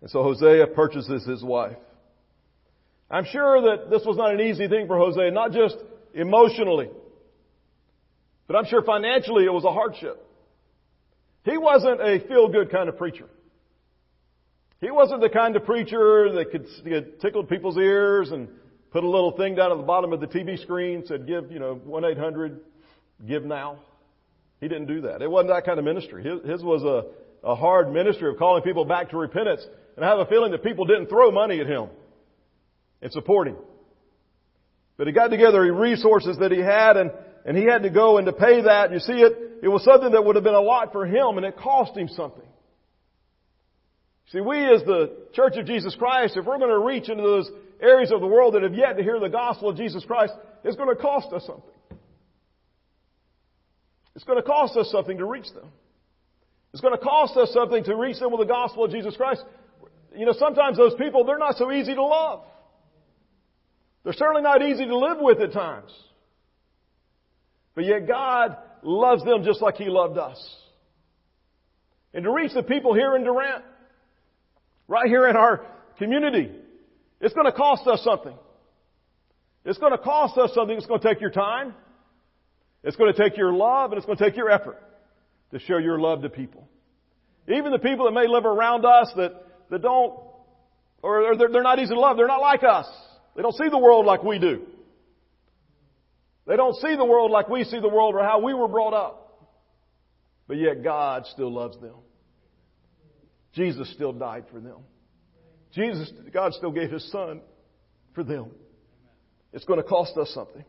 And so Hosea purchases his wife. I'm sure that this was not an easy thing for Hosea, not just emotionally, but I'm sure financially it was a hardship. He wasn't a feel good kind of preacher. He wasn't the kind of preacher that could, tickle people's ears and put a little thing down at the bottom of the TV screen said give, you know, 1-800, give now. He didn't do that. It wasn't that kind of ministry. His, his was a, a hard ministry of calling people back to repentance. And I have a feeling that people didn't throw money at him and support him. But he got together the resources that he had and, and he had to go and to pay that. You see it, it was something that would have been a lot for him and it cost him something. See, we as the Church of Jesus Christ, if we're going to reach into those areas of the world that have yet to hear the gospel of Jesus Christ, it's going to cost us something. It's going to cost us something to reach them. It's going to cost us something to reach them with the gospel of Jesus Christ. You know, sometimes those people, they're not so easy to love. They're certainly not easy to live with at times. But yet God loves them just like He loved us. And to reach the people here in Durant, right here in our community. It's going to cost us something. It's going to cost us something. It's going to take your time. It's going to take your love and it's going to take your effort to show your love to people. Even the people that may live around us that, that don't, or they're, they're not easy to love. They're not like us. They don't see the world like we do. They don't see the world like we see the world or how we were brought up. But yet God still loves them. Jesus still died for them. Jesus, God still gave His Son for them. It's going to cost us something.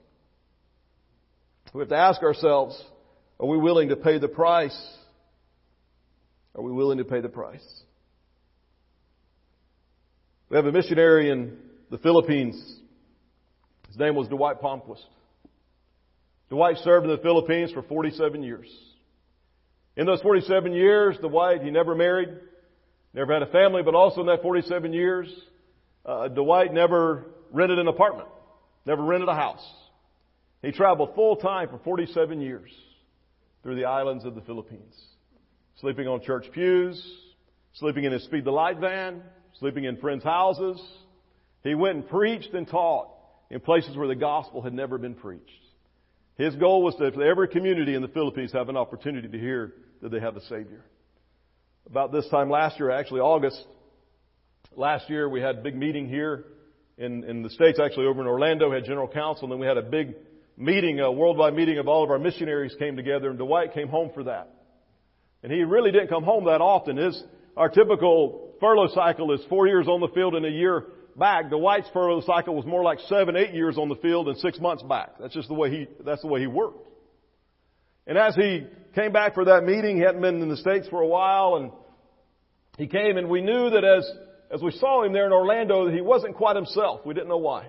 We have to ask ourselves, are we willing to pay the price? Are we willing to pay the price? We have a missionary in the Philippines. His name was Dwight Palmquist. Dwight served in the Philippines for 47 years. In those 47 years, Dwight, he never married. Never had a family, but also in that 47 years, uh, Dwight never rented an apartment, never rented a house. He traveled full time for 47 years through the islands of the Philippines, sleeping on church pews, sleeping in his Speed the Light van, sleeping in friends' houses. He went and preached and taught in places where the gospel had never been preached. His goal was that every community in the Philippines have an opportunity to hear that they have a Savior about this time last year, actually August last year, we had a big meeting here in, in the States, actually over in Orlando, had general council, and then we had a big meeting, a worldwide meeting of all of our missionaries came together, and Dwight came home for that. And he really didn't come home that often. His, our typical furlough cycle is four years on the field and a year back. Dwight's furlough cycle was more like seven, eight years on the field and six months back. That's just the way he, that's the way he worked. And as he came back for that meeting, he hadn't been in the States for a while, and he came and we knew that as, as we saw him there in Orlando, that he wasn't quite himself. We didn't know why.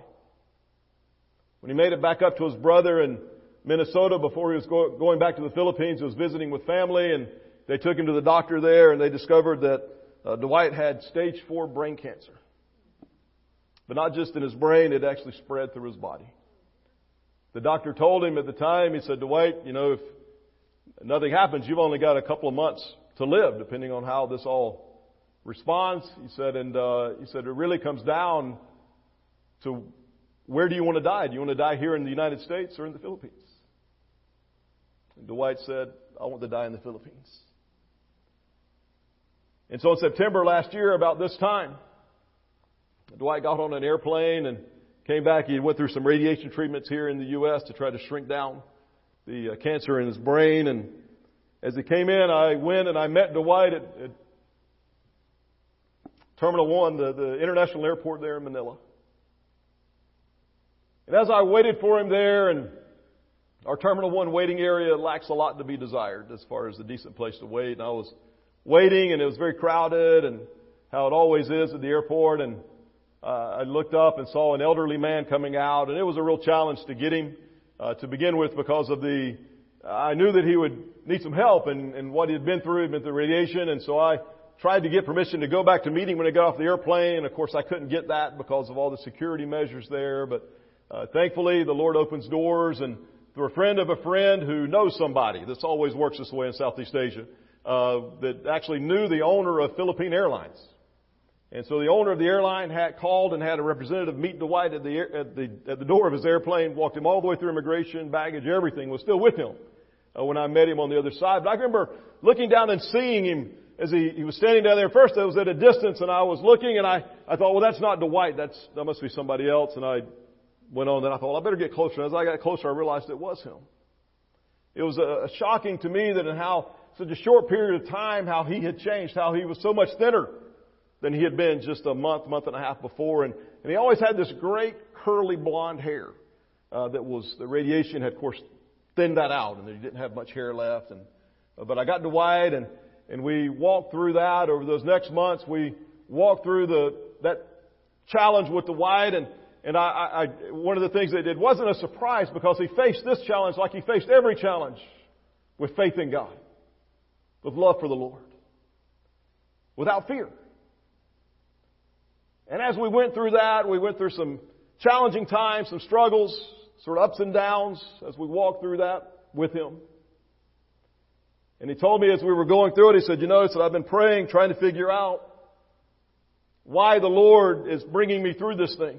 When he made it back up to his brother and Minnesota before he was go- going back to the Philippines. He was visiting with family and they took him to the doctor there and they discovered that uh, Dwight had stage four brain cancer. But not just in his brain, it actually spread through his body. The doctor told him at the time, he said, Dwight, you know, if nothing happens, you've only got a couple of months to live, depending on how this all responds. He said, and uh, he said, it really comes down to where do you want to die? Do you want to die here in the United States or in the Philippines? And Dwight said, I want to die in the Philippines. And so in September last year, about this time, Dwight got on an airplane and came back. He went through some radiation treatments here in the U.S. to try to shrink down the uh, cancer in his brain. And as he came in, I went and I met Dwight at, at Terminal 1, the, the international airport there in Manila. And as I waited for him there, and our Terminal 1 waiting area lacks a lot to be desired as far as a decent place to wait. And I was waiting, and it was very crowded, and how it always is at the airport. And uh, I looked up and saw an elderly man coming out, and it was a real challenge to get him uh, to begin with because of the. I knew that he would need some help, and, and what he had been through, he'd been through radiation, and so I tried to get permission to go back to meeting when I got off the airplane. and Of course, I couldn't get that because of all the security measures there, but uh, thankfully, the Lord opens doors, and through a friend of a friend who knows somebody. This always works this way in Southeast Asia uh, that actually knew the owner of Philippine Airlines. And so the owner of the airline had called and had a representative meet Dwight at the, at the, at the door of his airplane, walked him all the way through immigration, baggage, everything was still with him uh, when I met him on the other side. But I remember looking down and seeing him as he, he was standing down there. First, I was at a distance and I was looking and I, I thought, well, that's not Dwight. That's, that must be somebody else. And I went on. Then I thought, well, I better get closer. And as I got closer, I realized it was him. It was uh, shocking to me that in how such a short period of time, how he had changed, how he was so much thinner than he had been just a month, month and a half before. And, and he always had this great curly blonde hair uh, that was, the radiation had, of course, thinned that out, and he didn't have much hair left. And, uh, but I got Dwight, and, and we walked through that over those next months. We walked through the, that challenge with Dwight, and, and I, I, one of the things they did wasn't a surprise because he faced this challenge like he faced every challenge with faith in God with love for the Lord, without fear. And as we went through that, we went through some challenging times, some struggles, sort of ups and downs as we walked through that with him. And he told me as we were going through it, he said, you know, said, I've been praying, trying to figure out why the Lord is bringing me through this thing.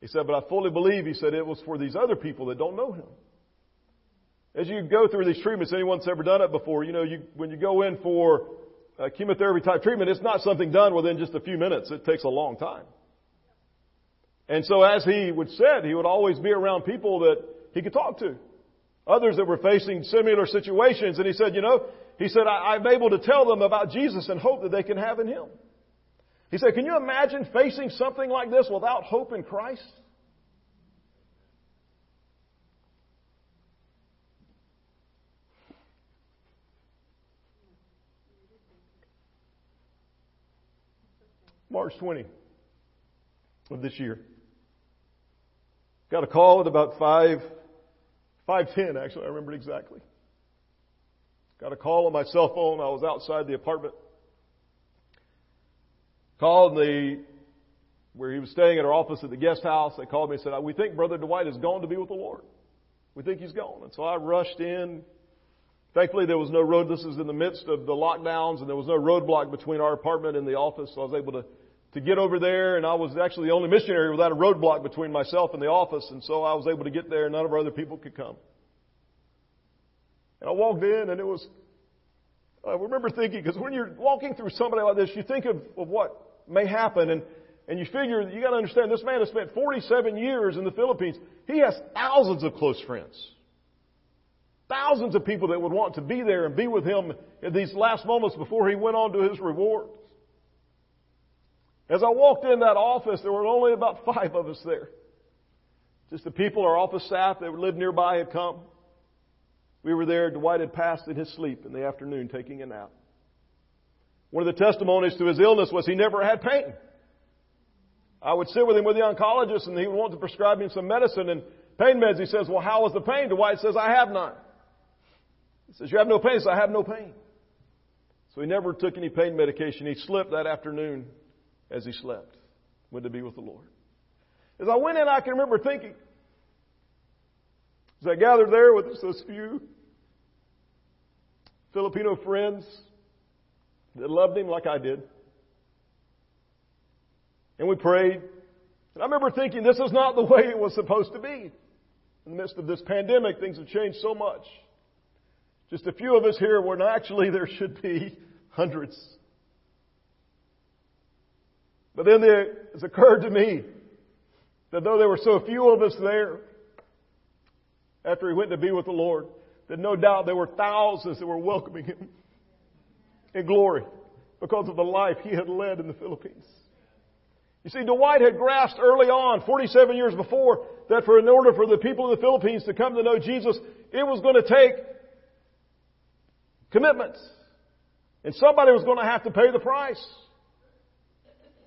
He said, but I fully believe, he said, it was for these other people that don't know him. As you go through these treatments, anyone that's ever done it before, you know, you, when you go in for chemotherapy type treatment, it's not something done within just a few minutes. It takes a long time. And so as he would said, he would always be around people that he could talk to. Others that were facing similar situations. And he said, you know, he said, I, I'm able to tell them about Jesus and hope that they can have in him. He said, can you imagine facing something like this without hope in Christ? March 20 of this year. Got a call at about 5, 5.10 actually, I remember it exactly. Got a call on my cell phone. I was outside the apartment. Called the, where he was staying at our office at the guest house. They called me and said, we think Brother Dwight has gone to be with the Lord. We think he's gone. And so I rushed in. Thankfully, there was no road. This is in the midst of the lockdowns, and there was no roadblock between our apartment and the office, so I was able to to get over there, and I was actually the only missionary without a roadblock between myself and the office, and so I was able to get there, and none of our other people could come. And I walked in, and it was, I remember thinking, because when you're walking through somebody like this, you think of, of what may happen, and, and you figure, you gotta understand, this man has spent 47 years in the Philippines. He has thousands of close friends. Thousands of people that would want to be there and be with him in these last moments before he went on to his reward. As I walked in that office, there were only about five of us there. Just the people, our office staff that lived nearby had come. We were there. Dwight had passed in his sleep in the afternoon taking a nap. One of the testimonies to his illness was he never had pain. I would sit with him with the oncologist and he would want to prescribe him some medicine and pain meds. He says, well, how was the pain? Dwight says, I have none. He says, you have no pain? He says, I have no pain. So he never took any pain medication. He slept that afternoon as he slept, went to be with the Lord. As I went in, I can remember thinking, as I gathered there with those few Filipino friends that loved him like I did, and we prayed. And I remember thinking, this is not the way it was supposed to be. In the midst of this pandemic, things have changed so much. Just a few of us here when actually there should be hundreds. But then it's occurred to me that though there were so few of us there, after he went to be with the Lord, that no doubt there were thousands that were welcoming him in glory because of the life he had led in the Philippines. You see, Dwight had grasped early on, 47 years before, that for in order for the people of the Philippines to come to know Jesus, it was going to take commitments. And somebody was going to have to pay the price.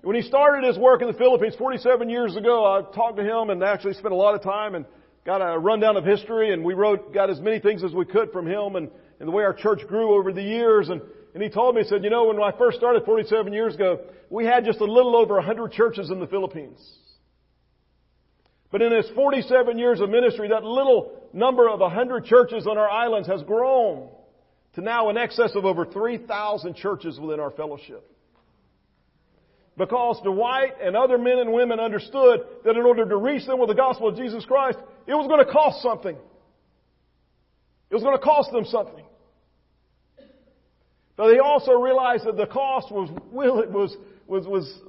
When he started his work in the Philippines 47 years ago, I talked to him and actually spent a lot of time and got a rundown of history and we wrote, got as many things as we could from him and, and the way our church grew over the years. And, and he told me, he said, you know, when I first started 47 years ago, we had just a little over 100 churches in the Philippines. But in his 47 years of ministry, that little number of 100 churches on our islands has grown to now in excess of over 3,000 churches within our fellowship. Because Dwight and other men and women understood that in order to reach them with the gospel of Jesus Christ, it was going to cost something. It was going to cost them something. But they also realized that the cost was will it was was was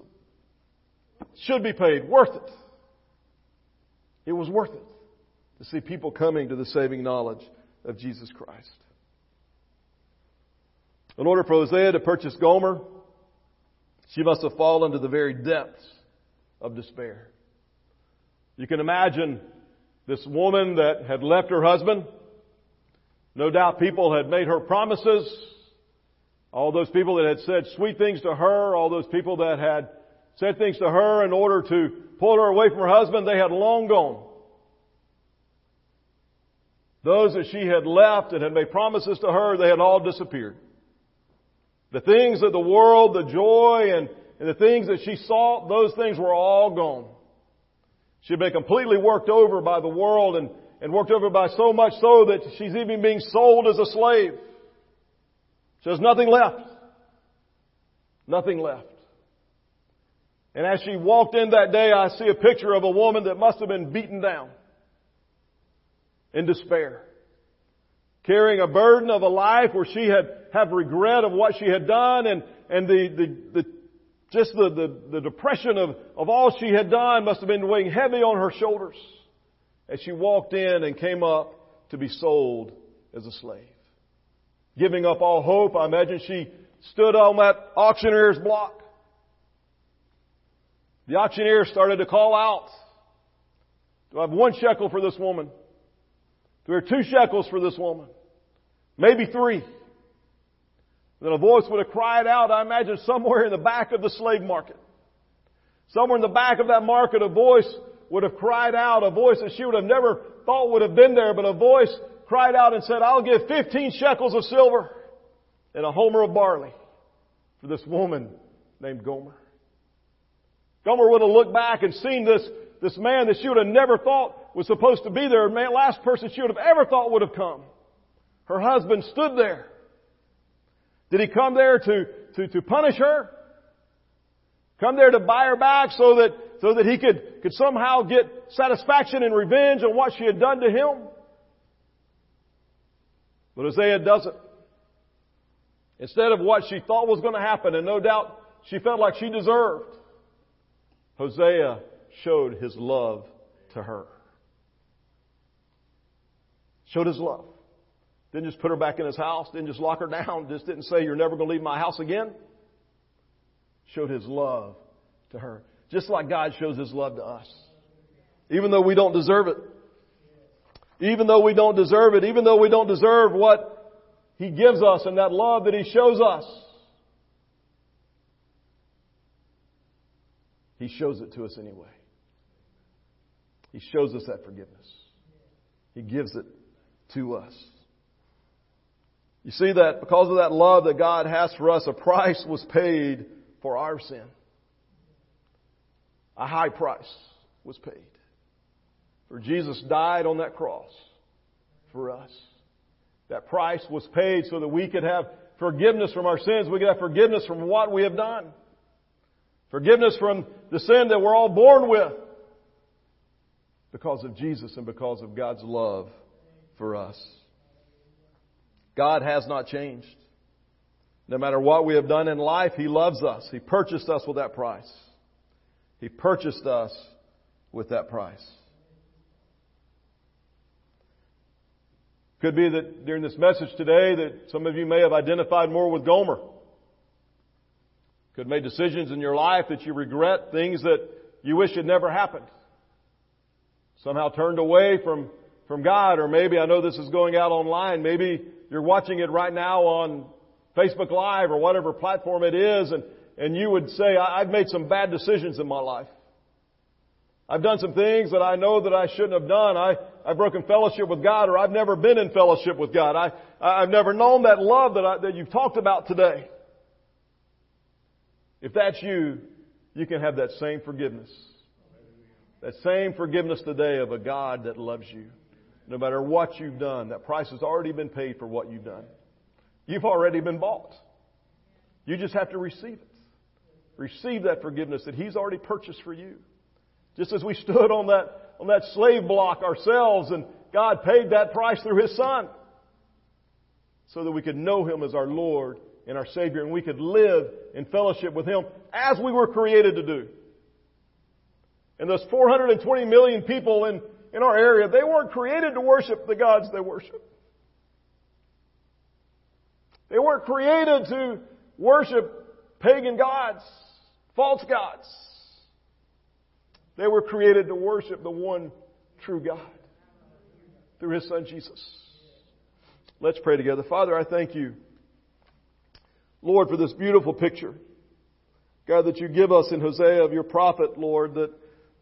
should be paid, worth it. It was worth it to see people coming to the saving knowledge of Jesus Christ. In order for Hosea to purchase Gomer, she must have fallen to the very depths of despair. You can imagine this woman that had left her husband. No doubt people had made her promises. All those people that had said sweet things to her, all those people that had said things to her in order to pull her away from her husband, they had long gone. Those that she had left and had made promises to her, they had all disappeared. The things of the world, the joy and, and the things that she sought, those things were all gone. She had been completely worked over by the world and, and worked over by so much so that she's even being sold as a slave. She has nothing left. Nothing left. And as she walked in that day, I see a picture of a woman that must have been beaten down in despair carrying a burden of a life where she had have regret of what she had done and, and the, the, the just the, the, the depression of, of all she had done must have been weighing heavy on her shoulders as she walked in and came up to be sold as a slave. Giving up all hope, I imagine she stood on that auctioneer's block. The auctioneer started to call out, Do I have one shekel for this woman? There are two shekels for this woman. Maybe three. Then a voice would have cried out, I imagine somewhere in the back of the slave market. Somewhere in the back of that market, a voice would have cried out, a voice that she would have never thought would have been there, but a voice cried out and said, I'll give 15 shekels of silver and a homer of barley for this woman named Gomer. Gomer would have looked back and seen this, this man that she would have never thought was supposed to be there, man, last person she would have ever thought would have come. Her husband stood there. Did he come there to, to, to punish her? Come there to buy her back so that, so that he could, could somehow get satisfaction and revenge on what she had done to him? But Hosea doesn't. Instead of what she thought was going to happen, and no doubt she felt like she deserved, Hosea showed his love to her. Showed his love. Didn't just put her back in his house, didn't just lock her down, just didn't say, You're never going to leave my house again. Showed his love to her. Just like God shows his love to us. Even though we don't deserve it. Even though we don't deserve it. Even though we don't deserve what he gives us and that love that he shows us. He shows it to us anyway. He shows us that forgiveness. He gives it to us. You see that because of that love that God has for us, a price was paid for our sin. A high price was paid. For Jesus died on that cross for us. That price was paid so that we could have forgiveness from our sins. We could have forgiveness from what we have done. Forgiveness from the sin that we're all born with. Because of Jesus and because of God's love for us. God has not changed. No matter what we have done in life, He loves us. He purchased us with that price. He purchased us with that price. Could be that during this message today that some of you may have identified more with Gomer. Could have made decisions in your life that you regret, things that you wish had never happened. Somehow turned away from, from God, or maybe I know this is going out online, maybe you're watching it right now on Facebook Live or whatever platform it is, and, and you would say, I've made some bad decisions in my life. I've done some things that I know that I shouldn't have done. I, I've broken fellowship with God or I've never been in fellowship with God. I, I've never known that love that, I, that you've talked about today. If that's you, you can have that same forgiveness. That same forgiveness today of a God that loves you. No matter what you've done, that price has already been paid for what you've done. You've already been bought. You just have to receive it. Receive that forgiveness that He's already purchased for you. Just as we stood on that, on that slave block ourselves and God paid that price through His Son so that we could know Him as our Lord and our Savior and we could live in fellowship with Him as we were created to do. And those 420 million people in, in our area, they weren't created to worship the gods they worship. They weren't created to worship pagan gods, false gods. They were created to worship the one true God through His Son Jesus. Let's pray together. Father, I thank you, Lord, for this beautiful picture. God, that you give us in Hosea of your prophet, Lord, that,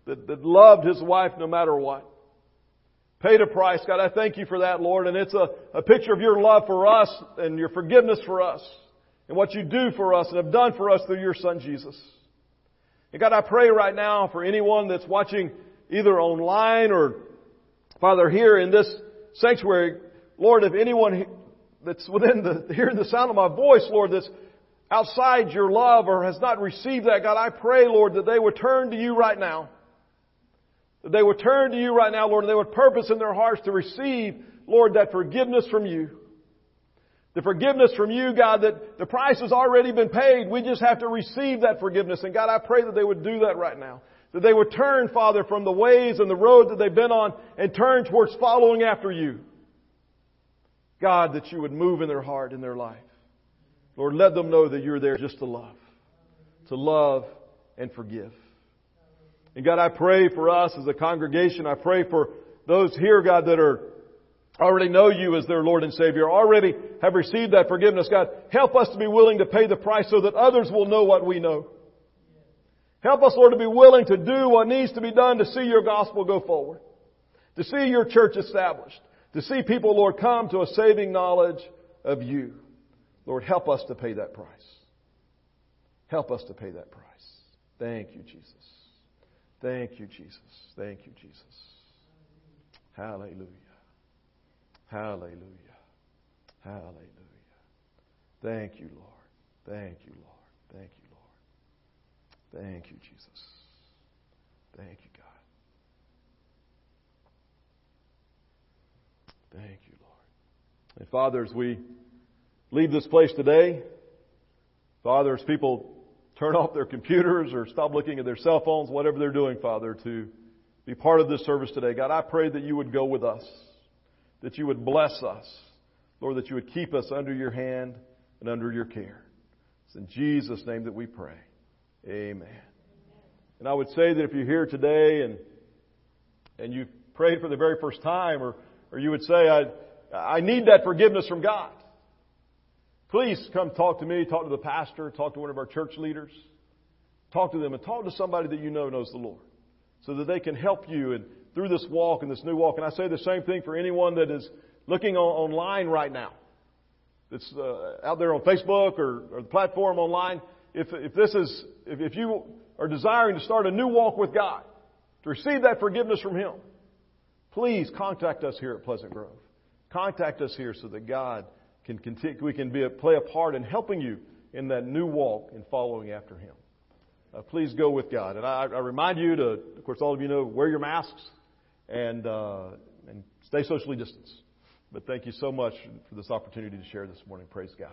that, that loved his wife no matter what. Paid a price. God, I thank you for that, Lord. And it's a, a picture of your love for us and your forgiveness for us and what you do for us and have done for us through your Son, Jesus. And God, I pray right now for anyone that's watching either online or, Father, here in this sanctuary, Lord, if anyone that's within the, hearing the sound of my voice, Lord, that's outside your love or has not received that, God, I pray, Lord, that they would turn to you right now. That they would turn to you right now, Lord, and they would purpose in their hearts to receive, Lord, that forgiveness from you. The forgiveness from you, God, that the price has already been paid. We just have to receive that forgiveness. And God, I pray that they would do that right now. That they would turn, Father, from the ways and the road that they've been on and turn towards following after you. God, that you would move in their heart, in their life. Lord, let them know that you're there just to love. To love and forgive. And God, I pray for us as a congregation. I pray for those here, God, that are already know you as their Lord and Savior, already have received that forgiveness. God, help us to be willing to pay the price so that others will know what we know. Help us, Lord, to be willing to do what needs to be done to see your gospel go forward. To see your church established. To see people, Lord, come to a saving knowledge of you. Lord, help us to pay that price. Help us to pay that price. Thank you, Jesus. Thank you, Jesus. Thank you, Jesus. Hallelujah. Hallelujah. Hallelujah. Thank you, Lord. Thank you, Lord. Thank you, Lord. Thank you, Jesus. Thank you, God. Thank you, Lord. And Father, as we leave this place today, Father, as people turn off their computers or stop looking at their cell phones, whatever they're doing, Father, to be part of this service today, God, I pray that you would go with us that you would bless us. Lord, that you would keep us under your hand and under your care. It's in Jesus' name that we pray. Amen. And I would say that if you're here today and and you've prayed for the very first time, or, or you would say, I, I need that forgiveness from God. Please come talk to me, talk to the pastor, talk to one of our church leaders. Talk to them and talk to somebody that you know knows the Lord so that they can help you and through this walk and this new walk. And I say the same thing for anyone that is looking on, online right now. That's uh, out there on Facebook or, or the platform online. If, if this is, if, if you are desiring to start a new walk with God, to receive that forgiveness from Him, please contact us here at Pleasant Grove. Contact us here so that God can continue, we can be a, play a part in helping you in that new walk in following after Him. Uh, please go with God. And I, I, remind you to, of course, all of you know, wear your masks and uh, and stay socially distanced. But thank you so much for this opportunity to share this morning. Praise God.